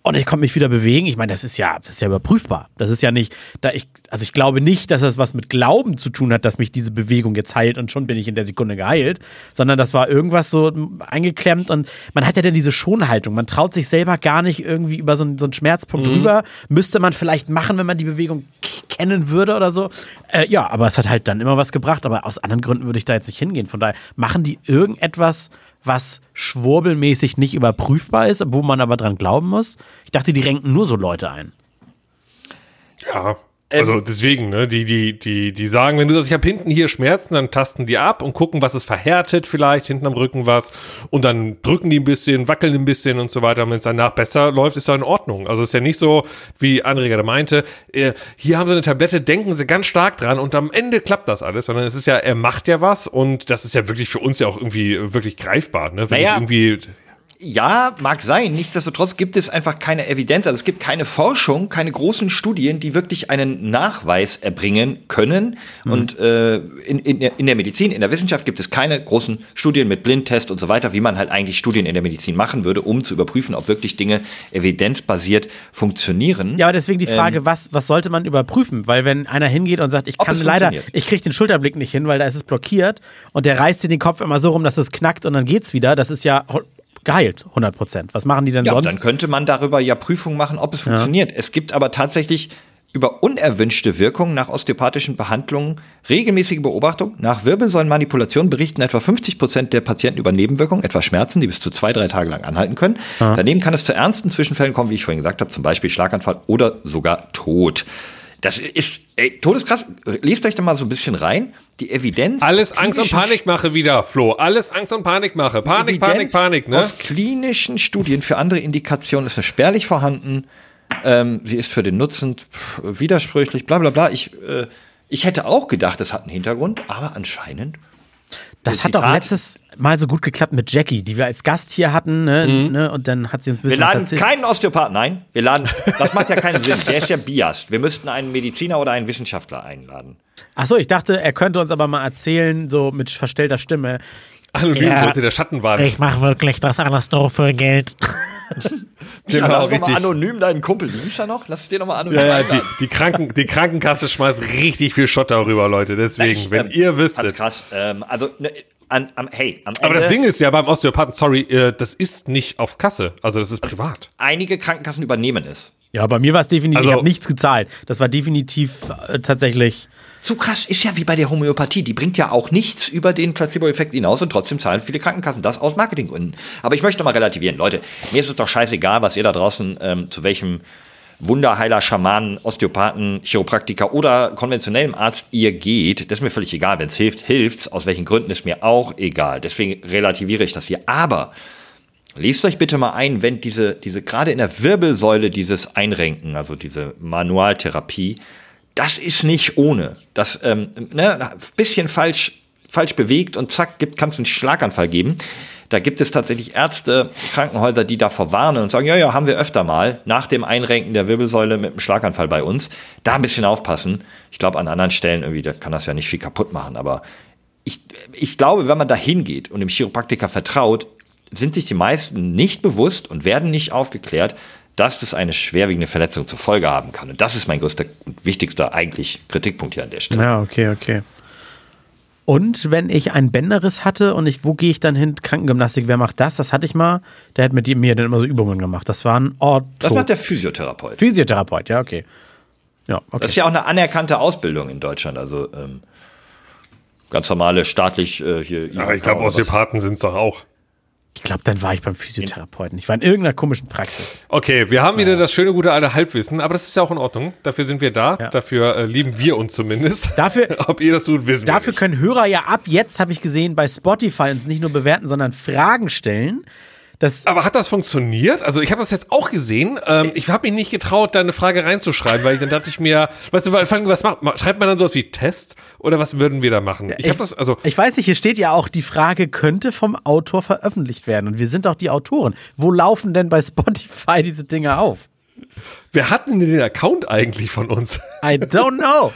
und ich konnte mich wieder bewegen. Ich meine, das ist ja, das ist ja überprüfbar. Das ist ja nicht, da ich, also ich glaube nicht, dass das was mit Glauben zu tun hat, dass mich diese Bewegung jetzt heilt und schon bin ich in der Sekunde geheilt, sondern das war irgendwas so eingeklemmt und man hat ja dann diese Schonhaltung. Man traut sich selber gar nicht irgendwie über so, einen, so einen Schmerzpunkt mhm. rüber. Müsste man vielleicht machen, wenn man die Bewegung kennen würde oder so. Äh, ja, aber es hat halt dann immer was gebracht. Aber aus anderen Gründen würde ich da jetzt nicht hingehen. Von daher machen die irgendetwas was schwurbelmäßig nicht überprüfbar ist, wo man aber dran glauben muss? Ich dachte, die renken nur so Leute ein. Ja, ähm, also deswegen, ne, die, die, die, die sagen, wenn du sagst, ich habe hinten hier Schmerzen, dann tasten die ab und gucken, was ist verhärtet, vielleicht hinten am Rücken was. Und dann drücken die ein bisschen, wackeln ein bisschen und so weiter. Und wenn es danach besser läuft, ist da in Ordnung. Also ist ja nicht so, wie André gerade meinte, äh, hier haben sie eine Tablette, denken sie ganz stark dran und am Ende klappt das alles, sondern es ist ja, er macht ja was und das ist ja wirklich für uns ja auch irgendwie wirklich greifbar, ne? Wenn naja. ich irgendwie ja, mag sein. Nichtsdestotrotz gibt es einfach keine Evidenz. Also es gibt keine Forschung, keine großen Studien, die wirklich einen Nachweis erbringen können. Mhm. Und äh, in, in, in der Medizin, in der Wissenschaft gibt es keine großen Studien mit Blindtest und so weiter, wie man halt eigentlich Studien in der Medizin machen würde, um zu überprüfen, ob wirklich Dinge evidenzbasiert funktionieren. Ja, aber deswegen die Frage, ähm, was, was sollte man überprüfen? Weil wenn einer hingeht und sagt, ich kann leider, ich kriege den Schulterblick nicht hin, weil da ist es blockiert und der reißt dir den Kopf immer so rum, dass es knackt und dann geht's wieder, das ist ja geheilt, 100 Prozent. Was machen die denn ja, sonst? Dann könnte man darüber ja Prüfungen machen, ob es funktioniert. Ja. Es gibt aber tatsächlich über unerwünschte Wirkungen nach osteopathischen Behandlungen regelmäßige Beobachtung. Nach Wirbelsäulenmanipulation berichten etwa 50 Prozent der Patienten über Nebenwirkungen, etwa Schmerzen, die bis zu zwei, drei Tage lang anhalten können. Ja. Daneben kann es zu ernsten Zwischenfällen kommen, wie ich vorhin gesagt habe, zum Beispiel Schlaganfall oder sogar Tod. Das ist ey, todeskrass. Lest euch da mal so ein bisschen rein. Die Evidenz. Alles Angst und Panikmache wieder, Flo. Alles Angst und Panikmache. Panik, Panik, Panik, ne? Aus klinischen Studien für andere Indikationen ist es spärlich vorhanden. Ähm, sie ist für den Nutzen widersprüchlich, bla bla bla. Ich, äh, ich hätte auch gedacht, es hat einen Hintergrund, aber anscheinend das hat doch letztes Mal so gut geklappt mit Jackie, die wir als Gast hier hatten, ne? Mhm. ne? Und dann hat sie uns ein bisschen. Wir laden keinen Osteopathen, nein. Wir laden, [laughs] das macht ja keinen Sinn. Der ist ja biased. Wir müssten einen Mediziner oder einen Wissenschaftler einladen. Achso, ich dachte, er könnte uns aber mal erzählen, so mit verstellter Stimme. Anonym ja, unter der Schattenwand. Ich mache wirklich das alles nur für Geld. [laughs] genau, lass richtig. Mal anonym deinen Kumpel. Hieß er noch? Lass es dir nochmal anonym. Ja, ja, die, die, Kranken, die Krankenkasse schmeißt richtig viel Schott darüber, Leute. Deswegen, ich, wenn ähm, ihr wüsstet. Krass. Ähm, also, ne, an, am, hey, am Ende, Aber das Ding ist ja beim Osteopathen, sorry, äh, das ist nicht auf Kasse. Also das ist privat. Einige Krankenkassen übernehmen es. Ja, bei mir war es definitiv, also, ich habe nichts gezahlt. Das war definitiv äh, tatsächlich. So krass ist ja wie bei der Homöopathie. Die bringt ja auch nichts über den Placebo-Effekt hinaus und trotzdem zahlen viele Krankenkassen das aus Marketinggründen. Aber ich möchte mal relativieren. Leute, mir ist es doch scheißegal, was ihr da draußen ähm, zu welchem Wunderheiler, Schamanen, Osteopathen, Chiropraktiker oder konventionellem Arzt ihr geht, das ist mir völlig egal. Wenn es hilft, hilft's. Aus welchen Gründen ist mir auch egal. Deswegen relativiere ich das hier. Aber lest euch bitte mal ein, wenn diese, diese gerade in der Wirbelsäule dieses Einrenken, also diese Manualtherapie, das ist nicht ohne. Das ähm, ne, bisschen falsch, falsch bewegt und zack, kann es einen Schlaganfall geben. Da gibt es tatsächlich Ärzte, Krankenhäuser, die davor warnen und sagen, ja, ja, haben wir öfter mal nach dem Einrenken der Wirbelsäule mit einem Schlaganfall bei uns. Da ein bisschen aufpassen. Ich glaube, an anderen Stellen irgendwie, da kann das ja nicht viel kaputt machen. Aber ich, ich glaube, wenn man da hingeht und dem Chiropraktiker vertraut, sind sich die meisten nicht bewusst und werden nicht aufgeklärt, dass das eine schwerwiegende Verletzung zur Folge haben kann. Und das ist mein größter und wichtigster eigentlich Kritikpunkt hier an der Stelle. Ja, okay, okay. Und wenn ich einen Bänderriss hatte und ich, wo gehe ich dann hin? Krankengymnastik, wer macht das? Das hatte ich mal. Der hat mit mir dann immer so Übungen gemacht. Das war ein Ortho. Das macht der Physiotherapeut. Physiotherapeut, ja, okay. Ja, okay. Das ist ja auch eine anerkannte Ausbildung in Deutschland. Also ähm, ganz normale staatlich äh, hier. Ja, ich glaube, Osteopathen sind es doch auch. Ich glaube, dann war ich beim Physiotherapeuten. Ich war in irgendeiner komischen Praxis. Okay, wir haben wieder das schöne, gute alte Halbwissen, aber das ist ja auch in Ordnung. Dafür sind wir da. Ja. Dafür äh, lieben wir uns zumindest. [laughs] Dafür, [laughs] Ob ihr das tut, wissen Dafür können Hörer ja ab jetzt, habe ich gesehen, bei Spotify uns nicht nur bewerten, sondern Fragen stellen. Das aber hat das funktioniert? Also ich habe das jetzt auch gesehen. Ähm, ich habe mich nicht getraut, da eine Frage reinzuschreiben, weil ich dann dachte ich mir, weißt du, was macht, schreibt man dann sowas wie Test oder was würden wir da machen? Ich, ich das also. Ich weiß nicht, hier steht ja auch, die Frage könnte vom Autor veröffentlicht werden und wir sind auch die Autoren. Wo laufen denn bei Spotify [laughs] diese Dinge auf? Wer hat denn den Account eigentlich von uns? I don't know.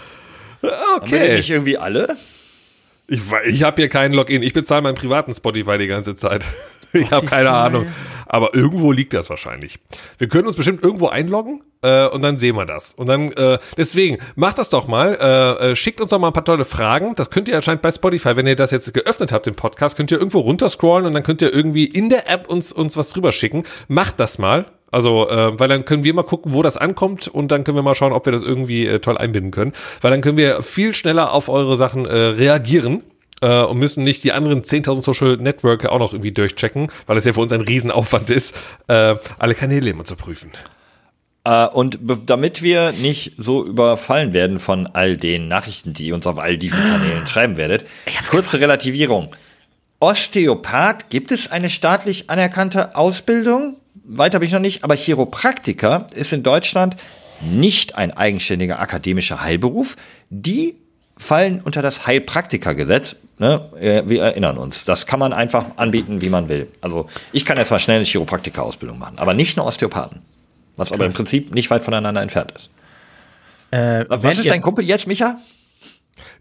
[laughs] okay. Haben wir nicht irgendwie alle? Ich, ich habe hier keinen Login. Ich bezahle meinen privaten Spotify die ganze Zeit. [laughs] ich habe keine Ahnung. Aber irgendwo liegt das wahrscheinlich. Wir können uns bestimmt irgendwo einloggen äh, und dann sehen wir das. Und dann, äh, deswegen, macht das doch mal. Äh, äh, schickt uns doch mal ein paar tolle Fragen. Das könnt ihr anscheinend bei Spotify, wenn ihr das jetzt geöffnet habt, den Podcast, könnt ihr irgendwo runterscrollen und dann könnt ihr irgendwie in der App uns, uns was drüber schicken. Macht das mal. Also, äh, weil dann können wir mal gucken, wo das ankommt und dann können wir mal schauen, ob wir das irgendwie äh, toll einbinden können. Weil dann können wir viel schneller auf eure Sachen äh, reagieren äh, und müssen nicht die anderen 10.000 Social Networks auch noch irgendwie durchchecken, weil es ja für uns ein Riesenaufwand ist, äh, alle Kanäle immer zu prüfen. Uh, und damit wir nicht so überfallen werden von all den Nachrichten, die ihr uns auf all diesen Kanälen schreiben werdet, kurze Relativierung. Osteopath, gibt es eine staatlich anerkannte Ausbildung? Weiter bin ich noch nicht, aber Chiropraktiker ist in Deutschland nicht ein eigenständiger akademischer Heilberuf. Die fallen unter das Heilpraktikergesetz. Ne? Äh, wir erinnern uns. Das kann man einfach anbieten, wie man will. Also ich kann jetzt mal schnell eine Chiropraktika-Ausbildung machen, aber nicht nur Osteopathen. Was aber im Prinzip nicht weit voneinander entfernt ist. Äh, was ist dein Kumpel jetzt, Micha?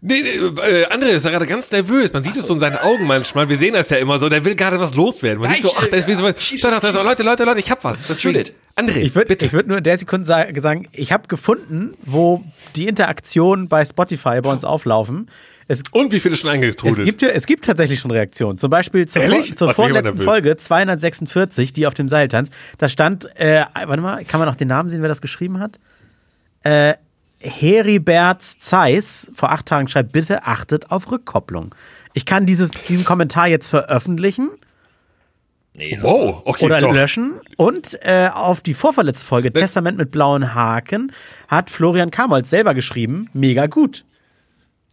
Nee, nee äh, André ist ja gerade ganz nervös. Man sieht es so in seinen Augen manchmal. Wir sehen das ja immer so. Der will gerade was loswerden. Man ja, sieht so, ach, der will so, äh, schieß, schieß, schieß. Leute, Leute, Leute, ich hab was. Das ist André, ich würde würd nur in der Sekunde sagen, ich habe gefunden, wo die Interaktionen bei Spotify bei uns auflaufen. Es, Und wie viele schon eingetrudelt? Es gibt, es gibt tatsächlich schon Reaktionen. Zum Beispiel zur, vor, zur vorletzten Folge 246, die auf dem Seil tanzt. Da stand, äh, warte mal, kann man noch den Namen sehen, wer das geschrieben hat? Äh, Heribert Zeiss vor acht Tagen schreibt, bitte achtet auf Rückkopplung. Ich kann dieses, diesen Kommentar jetzt veröffentlichen. Nee, wow, okay, oder doch. löschen. Und äh, auf die vorverletzte Folge ne? Testament mit blauen Haken hat Florian Kamold selber geschrieben, mega gut.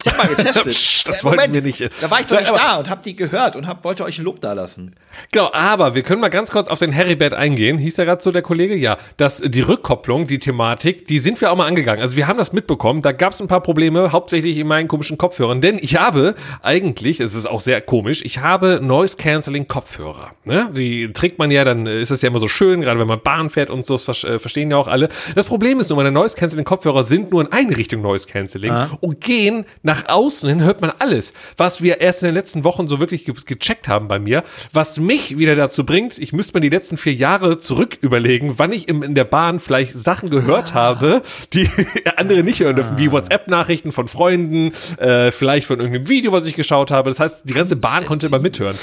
Ich hab mal getestet. [laughs] Psch, das ja, wollten wir nicht. Da war ich doch nicht da und hab die gehört und hab, wollte euch ein Lob da lassen. Genau, aber wir können mal ganz kurz auf den Heribert eingehen. Hieß der gerade so der Kollege? Ja. dass die Rückkopplung, die Thematik, die sind wir auch mal angegangen. Also wir haben das mitbekommen. Da gab es ein paar Probleme, hauptsächlich in meinen komischen Kopfhörern. Denn ich habe eigentlich, es ist auch sehr komisch, ich habe Noise Cancelling Kopfhörer. Ne? Die trägt man ja, dann ist das ja immer so schön, gerade wenn man Bahn fährt und so, das äh, verstehen ja auch alle. Das Problem ist nur, meine Noise Cancelling Kopfhörer sind nur in eine Richtung Noise Cancelling ah. und gehen nach außen hin hört man alles, was wir erst in den letzten Wochen so wirklich ge gecheckt haben bei mir, was mich wieder dazu bringt, ich müsste mir die letzten vier Jahre zurück überlegen, wann ich im, in der Bahn vielleicht Sachen gehört ah. habe, die [laughs] andere nicht hören dürfen, wie ah. WhatsApp-Nachrichten von Freunden, äh, vielleicht von irgendeinem Video, was ich geschaut habe. Das heißt, die ganze Bahn konnte immer mithören.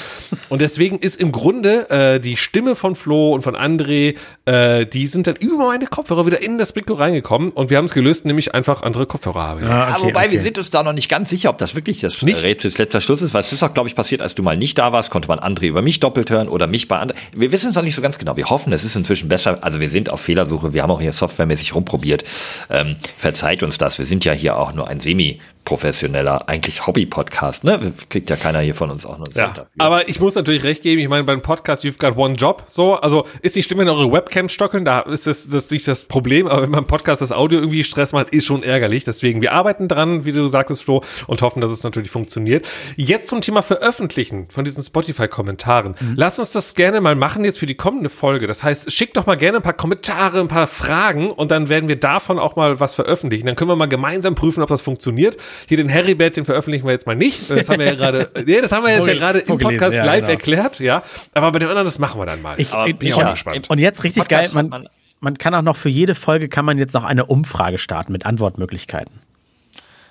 Und deswegen ist im Grunde äh, die Stimme von Flo und von André, äh, die sind dann über meine Kopfhörer wieder in das Mikro reingekommen und wir haben es gelöst, nämlich einfach andere Kopfhörer haben. Ah, okay, wobei okay. wir sind uns da noch nicht ganz sicher, ob das wirklich das nicht? Rätsels letzter Schluss ist, weil es ist auch, glaube ich, passiert, als du mal nicht da warst, konnte man André über mich doppelt hören oder mich bei André. Wir wissen es noch nicht so ganz genau. Wir hoffen, es ist inzwischen besser. Also wir sind auf Fehlersuche. Wir haben auch hier softwaremäßig rumprobiert. Ähm, verzeiht uns das. Wir sind ja hier auch nur ein Semi professioneller, eigentlich Hobby-Podcast, ne? Kriegt ja keiner hier von uns auch noch ja, Aber ich muss natürlich recht geben, ich meine, beim Podcast, you've got one job, so, also ist die Stimme in eure Webcam stockeln, da ist das, das nicht das Problem, aber wenn beim Podcast das Audio irgendwie Stress macht, ist schon ärgerlich, deswegen, wir arbeiten dran, wie du sagtest, Flo, und hoffen, dass es natürlich funktioniert. Jetzt zum Thema Veröffentlichen von diesen Spotify-Kommentaren. Mhm. Lass uns das gerne mal machen jetzt für die kommende Folge, das heißt, schickt doch mal gerne ein paar Kommentare, ein paar Fragen und dann werden wir davon auch mal was veröffentlichen, dann können wir mal gemeinsam prüfen, ob das funktioniert hier den Harry-Bett, den veröffentlichen wir jetzt mal nicht. Das haben wir ja [laughs] gerade, nee, das haben wir jetzt ja gerade im Podcast ja, live genau. erklärt, ja. Aber bei dem anderen, das machen wir dann mal. Ich, ich bin ja, auch gespannt. Und jetzt richtig geil, man, man kann auch noch für jede Folge kann man jetzt noch eine Umfrage starten mit Antwortmöglichkeiten.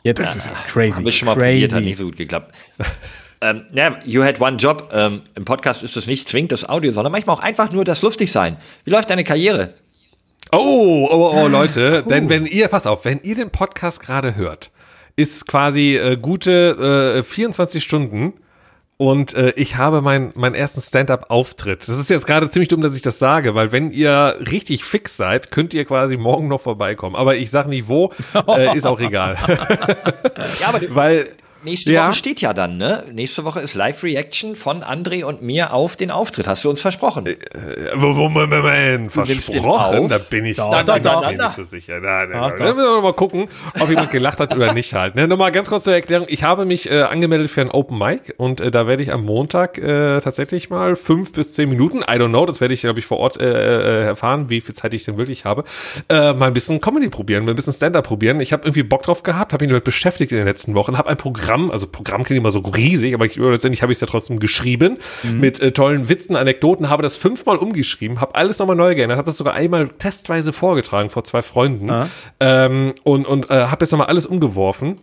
Jetzt das ist crazy. Habe ich schon mal crazy. probiert, hat nicht so gut geklappt. ähm, ja, you had one job. Ähm, Im Podcast ist das nicht zwingend das Audio, sondern manchmal auch einfach nur das Lustigsein. Wie läuft deine Karriere? Oh, oh, oh, Leute, oh. denn wenn ihr, pass auf, wenn ihr den Podcast gerade hört, ist quasi äh, gute äh, 24 Stunden und äh, ich habe meinen mein ersten Stand-up-Auftritt. Das ist jetzt gerade ziemlich dumm, dass ich das sage, weil wenn ihr richtig fix seid, könnt ihr quasi morgen noch vorbeikommen. Aber ich sag nicht wo, äh, ist auch egal. [laughs] ja, aber weil Nächste ja. Woche steht ja dann, ne? Nächste Woche ist Live-Reaction von André und mir auf den Auftritt. Hast du uns versprochen? Äh, Moment, versprochen? Da bin ich, da, da, da, da, bin ich so sicher. Da, da, da. müssen wir mal gucken, ob jemand gelacht hat oder nicht halt. Ne? Nochmal ganz kurz zur Erklärung. Ich habe mich äh, angemeldet für ein Open Mic und äh, da werde ich am Montag äh, tatsächlich mal fünf bis zehn Minuten, I don't know, das werde ich, glaube ich, vor Ort äh, äh, erfahren, wie viel Zeit ich denn wirklich habe, äh, mal ein bisschen Comedy probieren, mal ein bisschen Stand-up probieren. Ich habe irgendwie Bock drauf gehabt, habe mich damit beschäftigt in den letzten Wochen, habe ein Programm Programm, also Programm klingt immer so riesig, aber ich, letztendlich habe ich es ja trotzdem geschrieben mhm. mit äh, tollen Witzen, Anekdoten, habe das fünfmal umgeschrieben, habe alles nochmal neu geändert, habe das sogar einmal testweise vorgetragen vor zwei Freunden ah. ähm, und, und äh, habe jetzt nochmal alles umgeworfen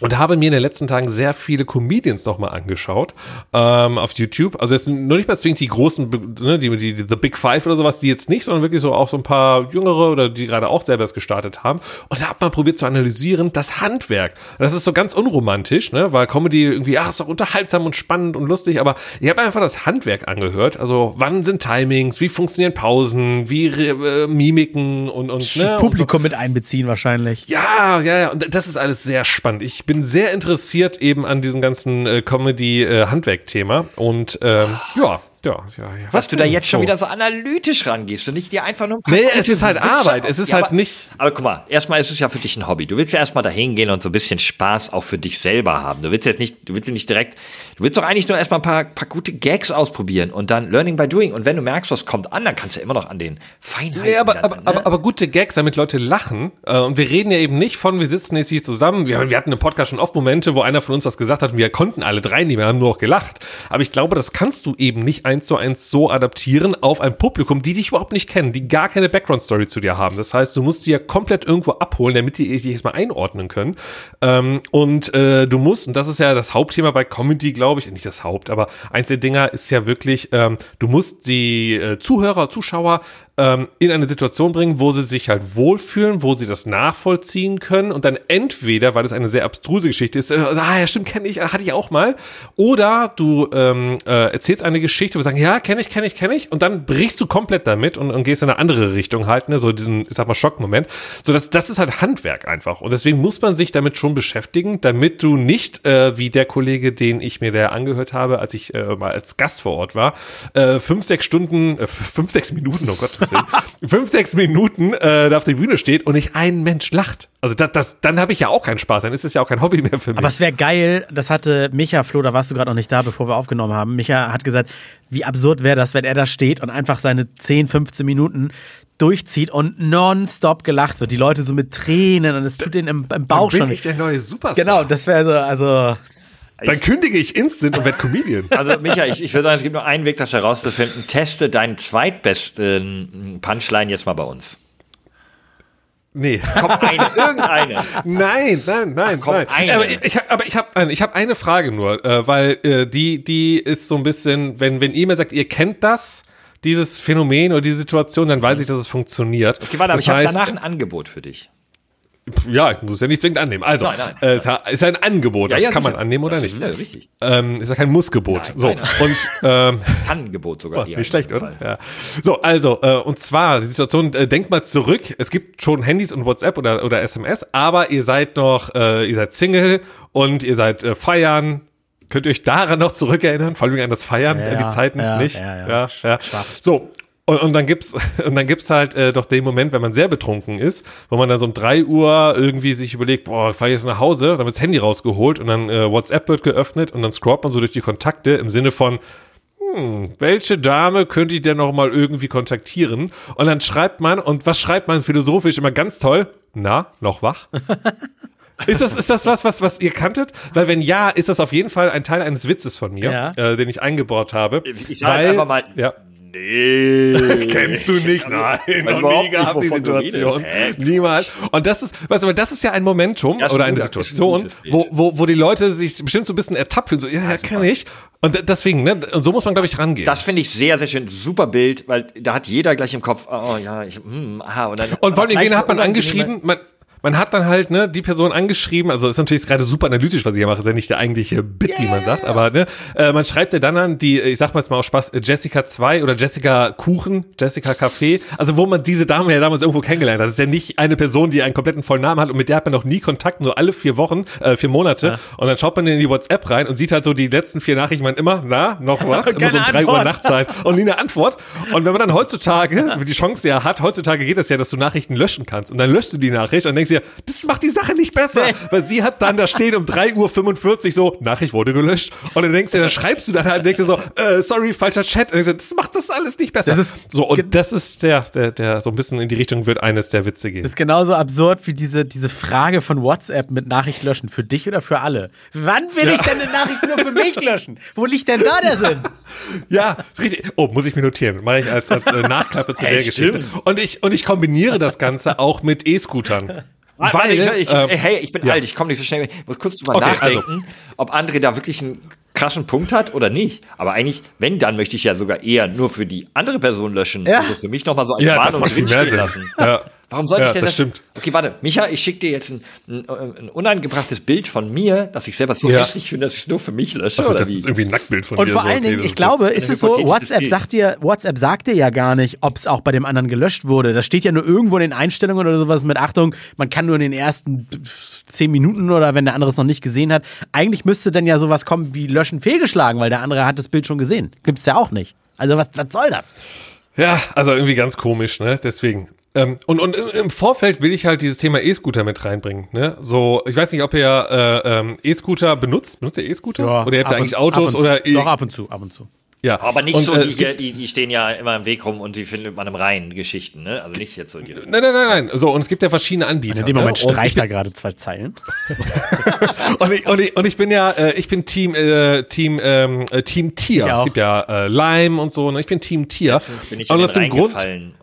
und habe mir in den letzten Tagen sehr viele Comedians nochmal angeschaut ähm, auf YouTube. Also jetzt nur nicht mal zwingend die großen, ne, die, die, die The Big Five oder sowas, die jetzt nicht, sondern wirklich so auch so ein paar jüngere oder die gerade auch selber es gestartet haben. Und da hat man probiert zu analysieren, das Handwerk. Und das ist so ganz unromantisch, ne, weil Comedy irgendwie, ja, ist doch unterhaltsam und spannend und lustig, aber ich habe einfach das Handwerk angehört. Also wann sind Timings, wie funktionieren Pausen, wie äh, Mimiken und, und ne, Publikum und so. mit einbeziehen wahrscheinlich. Ja, ja, ja. Und das ist alles sehr spannend. Ich bin sehr interessiert eben an diesem ganzen äh, Comedy-Handwerk-Thema. Äh, und ähm, ja, ja, ja, ja. Was du da jetzt schon wieder so analytisch rangehst und nicht dir einfach nur. Nee, es ist halt Arbeit. Es ist ja, halt aber, nicht. Aber guck mal, erstmal ist es ja für dich ein Hobby. Du willst ja erstmal dahin gehen und so ein bisschen Spaß auch für dich selber haben. Du willst jetzt nicht, du willst nicht direkt, du willst doch eigentlich nur erstmal ein paar, paar gute Gags ausprobieren und dann Learning by Doing. Und wenn du merkst, was kommt an, dann kannst du immer noch an den Feinheiten. Nee, aber, aber, ne? aber, aber, gute Gags, damit Leute lachen. Äh, und wir reden ja eben nicht von, wir sitzen jetzt hier zusammen. Wir, wir hatten im Podcast schon oft Momente, wo einer von uns was gesagt hat und wir konnten alle drei nicht mehr, haben nur noch gelacht. Aber ich glaube, das kannst du eben nicht eins zu eins so adaptieren auf ein Publikum, die dich überhaupt nicht kennen, die gar keine Background-Story zu dir haben. Das heißt, du musst die ja komplett irgendwo abholen, damit die dich erstmal einordnen können. Ähm, und äh, du musst, und das ist ja das Hauptthema bei Comedy, glaube ich, nicht das Haupt, aber eins der Dinger ist ja wirklich, ähm, du musst die äh, Zuhörer, Zuschauer ähm, in eine Situation bringen, wo sie sich halt wohlfühlen, wo sie das nachvollziehen können und dann entweder, weil das eine sehr abstruse Geschichte ist, äh, ah ja, stimmt, kenne ich, hatte ich auch mal, oder du ähm, äh, erzählst eine Geschichte, wo du sagst, ja, kenne ich, kenne ich, kenne ich, und dann brichst du komplett damit und, und, gehst in eine andere Richtung halt, ne, so diesen, ich sag mal, Schockmoment. So, das, das ist halt Handwerk einfach. Und deswegen muss man sich damit schon beschäftigen, damit du nicht, äh, wie der Kollege, den ich mir da angehört habe, als ich äh, mal als Gast vor Ort war, äh, fünf, sechs Stunden, äh, fünf, sechs Minuten, oh Gott, Film, fünf, sechs Minuten äh, da auf der Bühne steht und nicht ein Mensch lacht. Also das, das, dann habe ich ja auch keinen Spaß, dann ist es ja auch kein Hobby mehr für mich. Aber es wäre geil, das hatte Micha, Flo, da warst du gerade noch nicht da, bevor wir aufgenommen haben. Micha hat gesagt, wie absurd wäre das, wenn er da steht und einfach seine 10, 15 Minuten durchzieht und nonstop gelacht wird. Die Leute so mit Tränen und es tut denen im, im Bauch dann bin schon. ich der neue Superstar. Genau, das wäre so, also dann kündige ich instant und werde [laughs] Comedian. Also, Micha, ich, ich würde sagen, es gibt nur einen Weg, das herauszufinden. Teste deinen zweitbesten Punchline jetzt mal bei uns. Nee. Komm, eine, [laughs] irgendeine. Nein, nein, nein. Ach, nein. eine. Aber ich, aber ich habe eine, ich hab eine Frage nur, äh, weil äh, die, die ist so ein bisschen, wenn, wenn ihr mir sagt, ihr kennt das, dieses Phänomen oder die Situation, dann weiß ich, dass es funktioniert. Okay, warte, aber das ich habe danach ein Angebot für dich. Ja, ich muss es ja nicht zwingend annehmen. Also, Nein, nein. äh, es ist ein Angebot, Ja, das ja, kann man sicher. annehmen oder Das nicht. ist, ja, richtig. Ähm, ist ja kein Mussgebot. Nein, so, nein, und ähm, [laughs] Angebot sogar. Oh, nicht schlecht, oder? Ja. So, also, äh, und zwar die Situation, äh, denkt mal zurück, es gibt schon Handys und WhatsApp oder, oder SMS, aber ihr seid noch, äh, ihr seid Single und ihr seid äh, feiern. Könnt ihr euch daran noch zurückerinnern? Vor allem an das Feiern, Ja, an die Zeiten ja, nicht? ja, ja. ja, ja. So. Und, und dann gibt's [laughs] und dann gibt's halt äh, doch den Moment, wenn man sehr betrunken ist, wo man dann so um drei Uhr irgendwie sich überlegt, boah, ich fahr jetzt nach Hause, dann wird das Handy rausgeholt und dann äh, WhatsApp wird geöffnet und dann scrollt man so durch die Kontakte im Sinne von hm, welche Dame könnte ich denn noch mal irgendwie kontaktieren? Und dann schreibt man, und was schreibt man philosophisch immer ganz toll? Na, noch wach? [laughs] Ist das, ist das was, was, was ihr kanntet? Weil wenn ja, ist das auf jeden Fall ein Teil eines Witzes von mir, Ja. äh, den ich eingebaut habe. Ich sage einfach mal, Ja. Nee. [laughs] Kennst du nicht? Nein, weiß noch nie gehabt die Situation. Niemals. Und das ist, weißt du, das ist ja ein Momentum Ja, oder ein eine ein Situation, wo, wo, wo die Leute sich bestimmt so ein bisschen ertappt fühlen, so, ja, ja, kann ich. Und deswegen, ne, und so muss man, glaube ich, rangehen. Das finde ich sehr, sehr schön. Super Bild, weil da hat jeder gleich im Kopf, oh ja, ich, hm, aha, und dann. Und vor allem, hat man angeschrieben, man, man hat dann halt, ne, die Person angeschrieben, also ist natürlich gerade super analytisch, was ich hier mache, ist ja nicht der eigentliche Bit, wie man sagt, aber ne, äh, man schreibt ja dann an die, ich sag mal jetzt mal aus Spaß, Jessica 2 oder Jessica Kuchen, Jessica Café, also wo man diese Dame ja damals irgendwo kennengelernt hat. Das ist ja nicht eine Person, die einen kompletten vollen Namen hat und mit der hat man noch nie Kontakt, nur alle vier Wochen, äh, vier Monate. Und dann schaut man in die WhatsApp rein und sieht halt so die letzten vier Nachrichten, man immer, na, noch wach, immer so um drei Uhr Antwort. nachts halt und nie eine Antwort. Und wenn man dann heutzutage die Chance ja hat, heutzutage geht das ja, dass du Nachrichten löschen kannst. Und dann löschst du die Nachricht und denkst dir, das macht die Sache nicht besser. Weil sie hat dann da stehen um 3.45 Uhr so, Nachricht wurde gelöscht. Und dann denkst du, dann schreibst du dann halt, denkst du so, äh, sorry, falscher Chat. Und denkst du, das macht das alles nicht besser. Das ist- so, und das ist der, der, der so ein bisschen in die Richtung wird eines der Witze gehen. Das ist genauso absurd wie diese, diese Frage von WhatsApp mit Nachricht löschen. Für dich oder für alle? Wann will Ja. ich denn eine Nachricht nur für mich löschen? Wo liegt denn da der Sinn? [laughs] Ja, ist richtig. Oh, muss ich mir notieren. Mache ich als, als äh, Nachklappe zu [laughs] Hey, der Geschichte. stimmt. Und ich, und ich kombiniere das Ganze auch mit E-Scootern. Warte, warte, ich, ich, ähm, hey, ich bin ja. alt, ich komme nicht so schnell. Ich muss kurz drüber Okay, nachdenken, ob André da wirklich einen krassen Punkt hat oder nicht. Aber eigentlich, wenn, dann möchte ich ja sogar eher nur für die andere Person löschen. Ja. Also für mich nochmal so als Ja, Warnung macht viel drin mehr stehen Sinn. lassen. Ja. Warum sollte Ja, ich denn das das? stimmt. Okay, warte, Micha, ich schicke dir jetzt ein, ein, ein unangebrachtes Bild von mir, dass ich selber so Ja. hässlich finde, dass ich es nur für mich lösche. Achso, oder das wie? ist irgendwie ein Nacktbild von Und dir. vor so, allen okay, Dingen, das ich glaube, ist es so, WhatsApp sagt dir, WhatsApp sagt dir ja gar nicht, ob es auch bei dem anderen gelöscht wurde. Das steht ja nur irgendwo in den Einstellungen oder sowas mit Achtung, man kann nur in den ersten zehn Minuten oder wenn der andere es noch nicht gesehen hat. Eigentlich müsste dann ja sowas kommen wie Löschen fehlgeschlagen, weil der andere hat das Bild schon gesehen. Gibt's ja auch nicht. Also was, was soll das? Ja, also irgendwie ganz komisch, ne? Deswegen. Ähm, und, und im- Vorfeld will ich halt dieses Thema E-Scooter mit reinbringen. Ne? So, ich weiß nicht, ob ihr äh, ähm, E-Scooter benutzt. Benutzt ihr E-Scooter? oder ihr habt ab ihr eigentlich Autos oder Doch, ab und zu, ab und zu. ja. Aber nicht und, so, äh, die, die, die stehen ja immer im Weg rum und die findet man im Rhein Geschichten, ne? Also nicht jetzt so die. Nein, nein, nein, nein. So, und es gibt ja verschiedene Anbieter. In dem Moment ne? Streicht ich er gerade zwei Zeilen. [laughs] und ich, und, ich, und ich bin ja, äh, ich bin Team, äh, Team, ähm, äh, Team Tier. Ich Es auch. gibt ja äh, Lime und so. Ne? Ich bin Team Tier. Bin ich und aus dem Grund, gefallen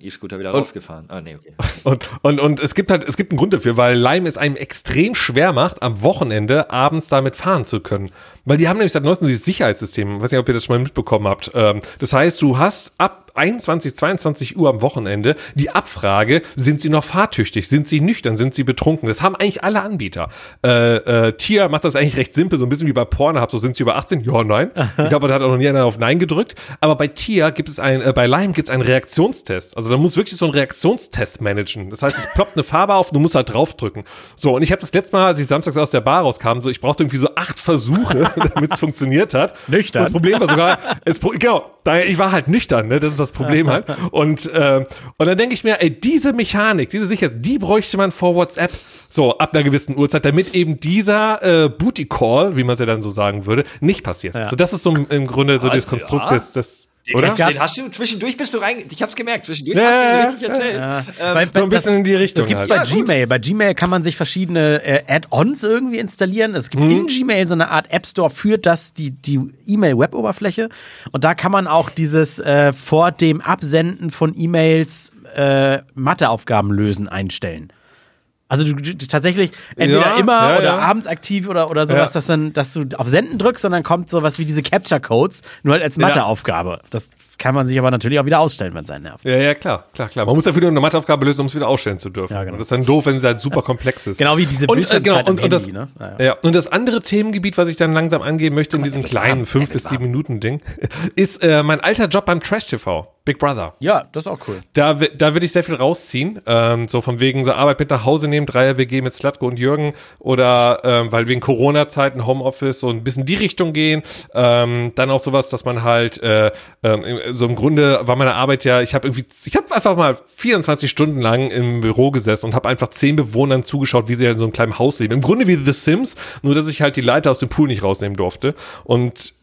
E-Scooter wieder rausgefahren. Ah, nee, okay. [laughs] Und, und, und es gibt halt, es gibt einen Grund dafür, weil Lime es einem extrem schwer macht, am Wochenende abends damit fahren zu können. Weil die haben nämlich seit neuestem dieses Sicherheitssystem, weiß nicht, ob ihr das schon mal mitbekommen habt. Ähm, das heißt, du hast ab 21, 22 Uhr am Wochenende die Abfrage, sind sie noch fahrtüchtig, sind sie nüchtern, sind sie betrunken? Das haben eigentlich alle Anbieter. Äh, äh, Tier macht das eigentlich recht simpel, so ein bisschen wie bei Pornhub, so sind sie über 18? Ja, nein. Ich glaube, da hat auch noch nie einer auf Nein gedrückt. Aber bei Tier gibt es ein, äh, bei Lime gibt es einen Reaktionstest. Also da muss wirklich so ein Reaktionstest managen. Das heißt, es ploppt eine Farbe auf, du musst halt draufdrücken. So, und ich habe das letzte Mal, als ich samstags aus der Bar rauskam, so, ich brauchte irgendwie so acht Versuche, [laughs] damit es funktioniert hat. Nüchtern? Das Problem war sogar, es, genau, ich war halt nüchtern, ne? das ist das Problem halt. [laughs] Und, äh, und dann denke ich mir, ey, diese Mechanik, diese Sicherheit, die bräuchte man vor WhatsApp so ab einer gewissen Uhrzeit, damit eben dieser äh, Booty Call, wie man es ja dann so sagen würde, nicht passiert. Ja. So, das ist so im Grunde so das Konstrukt des, des den, Oder? Den hast du, zwischendurch bist du rein, ich hab's gemerkt, zwischendurch ja, hast du richtig erzählt. Ja. Ähm, bei, so ein bisschen das, in die Richtung. Das gibt's halt. bei ja, Gmail. Gut. Bei Gmail kann man sich verschiedene äh, Add-ons irgendwie installieren. Es gibt hm. in Gmail so eine Art App Store für das, die, die E-Mail-Web-Oberfläche. Und da kann man auch dieses äh, vor dem Absenden von E-Mails äh, Matheaufgaben lösen einstellen. Also du, du, tatsächlich entweder ja, immer ja, oder ja. abends aktiv oder, oder sowas, dass dann, dass du auf Senden drückst und dann kommt sowas wie diese Capture Codes, nur halt als Matheaufgabe. Das kann man sich aber natürlich auch wieder ausstellen, wenn es einen nervt. Ja, ja, klar, klar, klar. Man muss dafür nur eine Matheaufgabe lösen, um es wieder ausstellen zu dürfen. Ja, genau. Das ist dann doof, wenn es halt super komplex ist. genau wie diese Bildschirmzeit und, äh, genau, und, und, das, ne? ja, ja. und das andere Themengebiet, was ich dann langsam angehen möchte in diesem kleinen fünf bis sieben Minuten Ding, [laughs] ist äh, mein alter Job beim Trash TV. Big Brother. Ja, das ist auch cool. Da, da würde ich sehr viel rausziehen. Ähm, so von wegen so Arbeit mit nach Hause nehmen, Dreier-WG mit Slatko und Jürgen oder ähm, weil wegen Corona-Zeiten Homeoffice so ein bisschen die Richtung gehen. Ähm, dann auch sowas, dass man halt äh, äh, so im Grunde war meine Arbeit ja, ich habe irgendwie, ich habe einfach mal 24 Stunden lang im Büro gesessen und habe einfach zehn Bewohnern zugeschaut, wie sie in so einem kleinen Haus leben. Im Grunde wie The Sims, nur dass ich halt die Leiter aus dem Pool nicht rausnehmen durfte. Und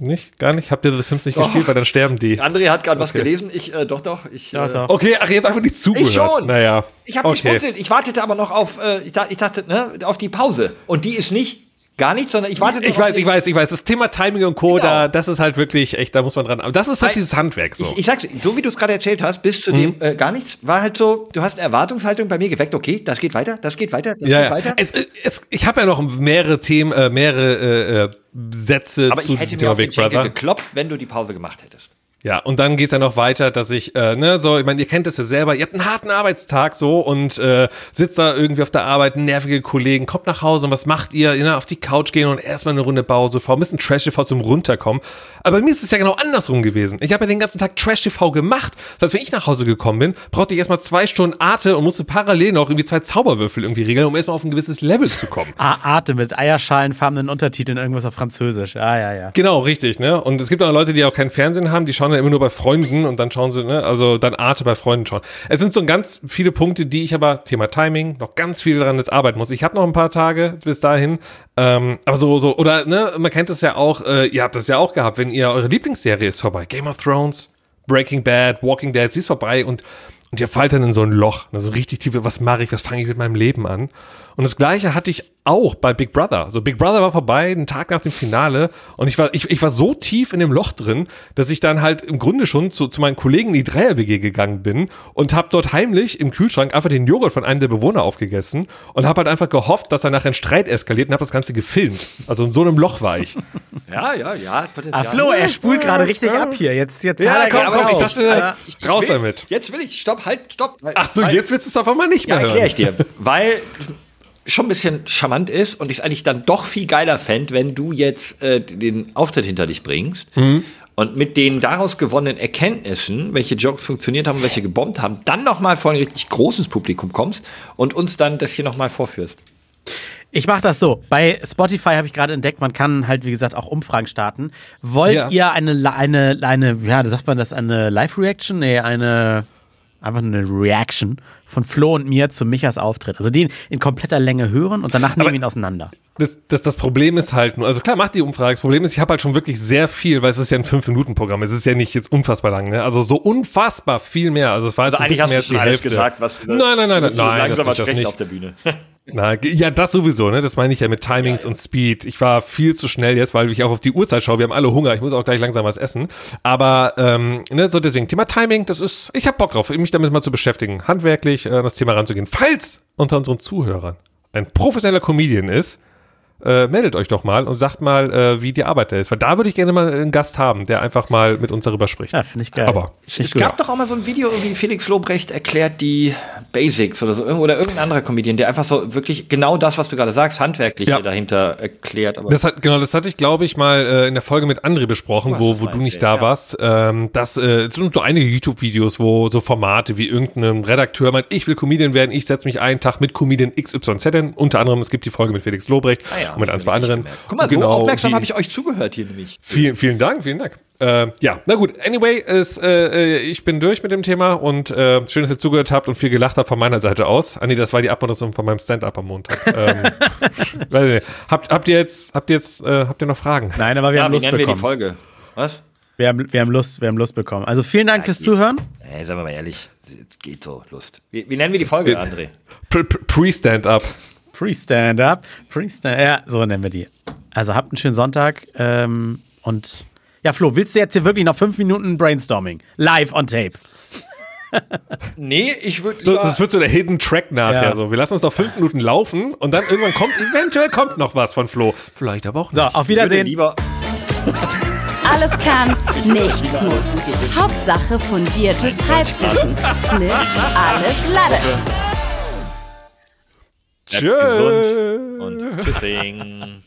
nicht? Gar nicht? Habt ihr The Sims nicht oh. gespielt? Weil dann sterben die. André hat gerade okay. was gelesen. Ich, äh, doch, doch. Ich, ja, doch. Okay, ach, ihr habt einfach nicht zugehört. Ich schon. Naja. Ich habe okay. geschmunzelt. Ich wartete aber noch auf, äh, ich, ich dachte, ne, auf die Pause. Und die ist nicht Gar nicht, sondern ich warte. Ich weiß, ich weiß, ich weiß. Das Thema Timing und Co. Genau. Da, das ist halt wirklich echt, da muss man dran. Aber das ist halt Weil, dieses Handwerk so. Ich, ich sag's, so wie du es gerade erzählt hast, bis zu mhm. dem äh, gar nichts, war halt so, du hast eine Erwartungshaltung bei mir geweckt, okay, das geht weiter, das geht weiter, das ja, geht ja. weiter. Es, es, ich habe ja noch mehrere Themen, äh, mehrere äh, äh Sätze Aber zu ich hätte mir auf den Schenkel geklopft, wenn du die Pause gemacht hättest. Ja, und dann geht's ja noch weiter, dass ich, äh, ne, so, ich meine, ihr kennt es ja selber, ihr habt einen harten Arbeitstag so und äh, sitzt da irgendwie auf der Arbeit, nervige Kollegen, kommt nach Hause und was macht ihr? ihr ne, auf die Couch gehen und erstmal eine Runde Pause vor, ein bisschen Trash-TV zum Runterkommen. Aber bei mir ist es ja genau andersrum gewesen. Ich habe ja den ganzen Tag Trash-TV gemacht. Das heißt, wenn ich nach Hause gekommen bin, brauchte ich erstmal zwei Stunden Arte und musste parallel noch irgendwie zwei Zauberwürfel irgendwie regeln, um erstmal auf ein gewisses Level zu kommen. [laughs] ah, Arte mit eierschalenfarbenen Untertiteln, irgendwas auf Französisch. Ah, ja, ja. Genau, richtig, ne? Und es gibt auch Leute, die auch kein Fernsehen haben, die schauen dann immer nur bei Freunden und dann schauen sie, ne, also dann Arte bei Freunden schauen. Es sind so ganz viele Punkte, die ich aber, Thema Timing, noch ganz viel daran jetzt arbeiten muss. Ich habe noch ein paar Tage bis dahin, ähm, aber so, so, oder, ne, man kennt es ja auch, äh, ihr habt es ja auch gehabt, wenn ihr, eure Lieblingsserie ist vorbei, Game of Thrones, Breaking Bad, Walking Dead, sie ist vorbei und und ihr fallt dann in so ein Loch, also richtig tief, was mache ich, was fange ich mit meinem Leben an? Und das gleiche hatte ich auch bei Big Brother. So Big Brother war vorbei, einen Tag nach dem Finale und ich war ich, ich war so tief in dem Loch drin, dass ich dann halt im Grunde schon zu, zu meinen Kollegen in die Dreier WG gegangen bin und habe dort heimlich im Kühlschrank einfach den Joghurt von einem der Bewohner aufgegessen und habe halt einfach gehofft, dass er nachher ein Streit eskaliert und habe das ganze gefilmt. Also in so einem Loch war ich. [laughs] Ja, ja, ja. Ah, Flo, er spult gerade richtig ab hier. Jetzt jetzt ja, komm, komm, ich dachte, halt, ich, raus will, damit. Jetzt will ich, stopp, halt, stopp. Ach so, jetzt willst du es auf einmal nicht mehr ja, erkläre ich dir, [laughs] weil schon ein bisschen charmant ist und ich es eigentlich dann doch viel geiler fände, wenn du jetzt äh, den Auftritt hinter dich bringst mhm. und mit den daraus gewonnenen Erkenntnissen, welche Jokes funktioniert haben, welche gebombt haben, dann nochmal vor ein richtig großes Publikum kommst und uns dann das hier nochmal vorführst. Ich mache das so. Bei Spotify habe ich gerade entdeckt, man kann halt, wie gesagt, auch Umfragen starten. Wollt ja. ihr eine, eine, eine, ja, da sagt man das, eine Live-Reaction? Nee, eine einfach eine Reaction von Flo und mir zu Michas Auftritt. Also den in kompletter Länge hören und danach nehmen wir ihn auseinander. Das, das, das Problem ist halt nur, also klar, macht die Umfrage. Das Problem ist, ich habe halt schon wirklich sehr viel, weil es ist ja ein 5-Minuten-Programm. Es ist ja nicht jetzt unfassbar lang, ne? Also so unfassbar viel mehr. Also es war jetzt also ein bisschen mehr als die Hälfte. Gesagt, was nein, nein, nein, nein, nein, das, das nicht. auf der Bühne. Na, ja, das sowieso, ne? Das meine ich ja mit Timings ja, ja. und Speed. Ich war viel zu schnell jetzt, weil ich auch auf die Uhrzeit schaue. Wir haben alle Hunger. Ich muss auch gleich langsam was essen. Aber ähm, ne, so deswegen Thema Timing. Das ist, ich habe Bock drauf, mich damit mal zu beschäftigen, handwerklich äh, das Thema ranzugehen. Falls unter unseren Zuhörern ein professioneller Comedian ist, äh, meldet euch doch mal und sagt mal, äh, wie die Arbeit da ist. Weil da würde ich gerne mal einen Gast haben, der einfach mal mit uns darüber spricht. Ja, finde ich geil. Aber es, es gab doch auch mal so ein Video, wie Felix Lobrecht erklärt die Basics oder so, oder irgendein anderer Comedian, der einfach so wirklich genau das, was du gerade sagst, handwerklich ja. dahinter erklärt. das hat, genau, das hatte ich, glaube ich, mal äh, in der Folge mit André besprochen, wo, wo du nicht da ja. warst. Ähm, das äh, sind so einige YouTube-Videos, wo so Formate wie irgendein Redakteur meint, ich will Comedian werden, ich setze mich einen Tag mit Comedian XYZ hin. Unter anderem, es gibt die Folge mit Felix Lobrecht. Ah, ja. Ja, und mit ein, zwei anderen. Guck mal, so genau, aufmerksam habe ich euch zugehört hier nämlich. Vielen, vielen Dank, vielen Dank. Äh, ja, na gut. Anyway, ist, äh, äh, ich bin durch mit dem Thema und äh, schön, dass ihr zugehört habt und viel gelacht habt von meiner Seite aus. Andi, das war die Abmoderation von meinem Stand-up am Montag. [laughs] ähm, habt, habt ihr jetzt, habt ihr jetzt, äh, habt ihr noch Fragen? Nein, aber wir ja, haben Lust bekommen. Wir die Folge? Was? Wir haben, wir haben Lust, wir haben Lust bekommen. Also vielen Dank ja, fürs geht. Zuhören. Ey, sagen wir mal ehrlich, geht so Lust. Wie, wie nennen wir die Folge, André? Pre-Stand-up. Pre-Stand-up. Pre-Stand, ja, so nennen wir die. Also habt einen schönen Sonntag ähm, und ja, Flo, willst du jetzt hier wirklich noch fünf Minuten Brainstorming? Live on tape. [laughs] nee, ich würde. So, das wird so der Hidden Track nachher. Ja. So. Wir lassen uns noch fünf Minuten laufen und dann irgendwann kommt, eventuell kommt noch was von Flo. Vielleicht aber auch nicht. So, auf Wiedersehen. Lieber Alles kann, nichts muss. Hauptsache fundiertes Halbwissen mit Alles Lade. Tschüss. Und tschüssing.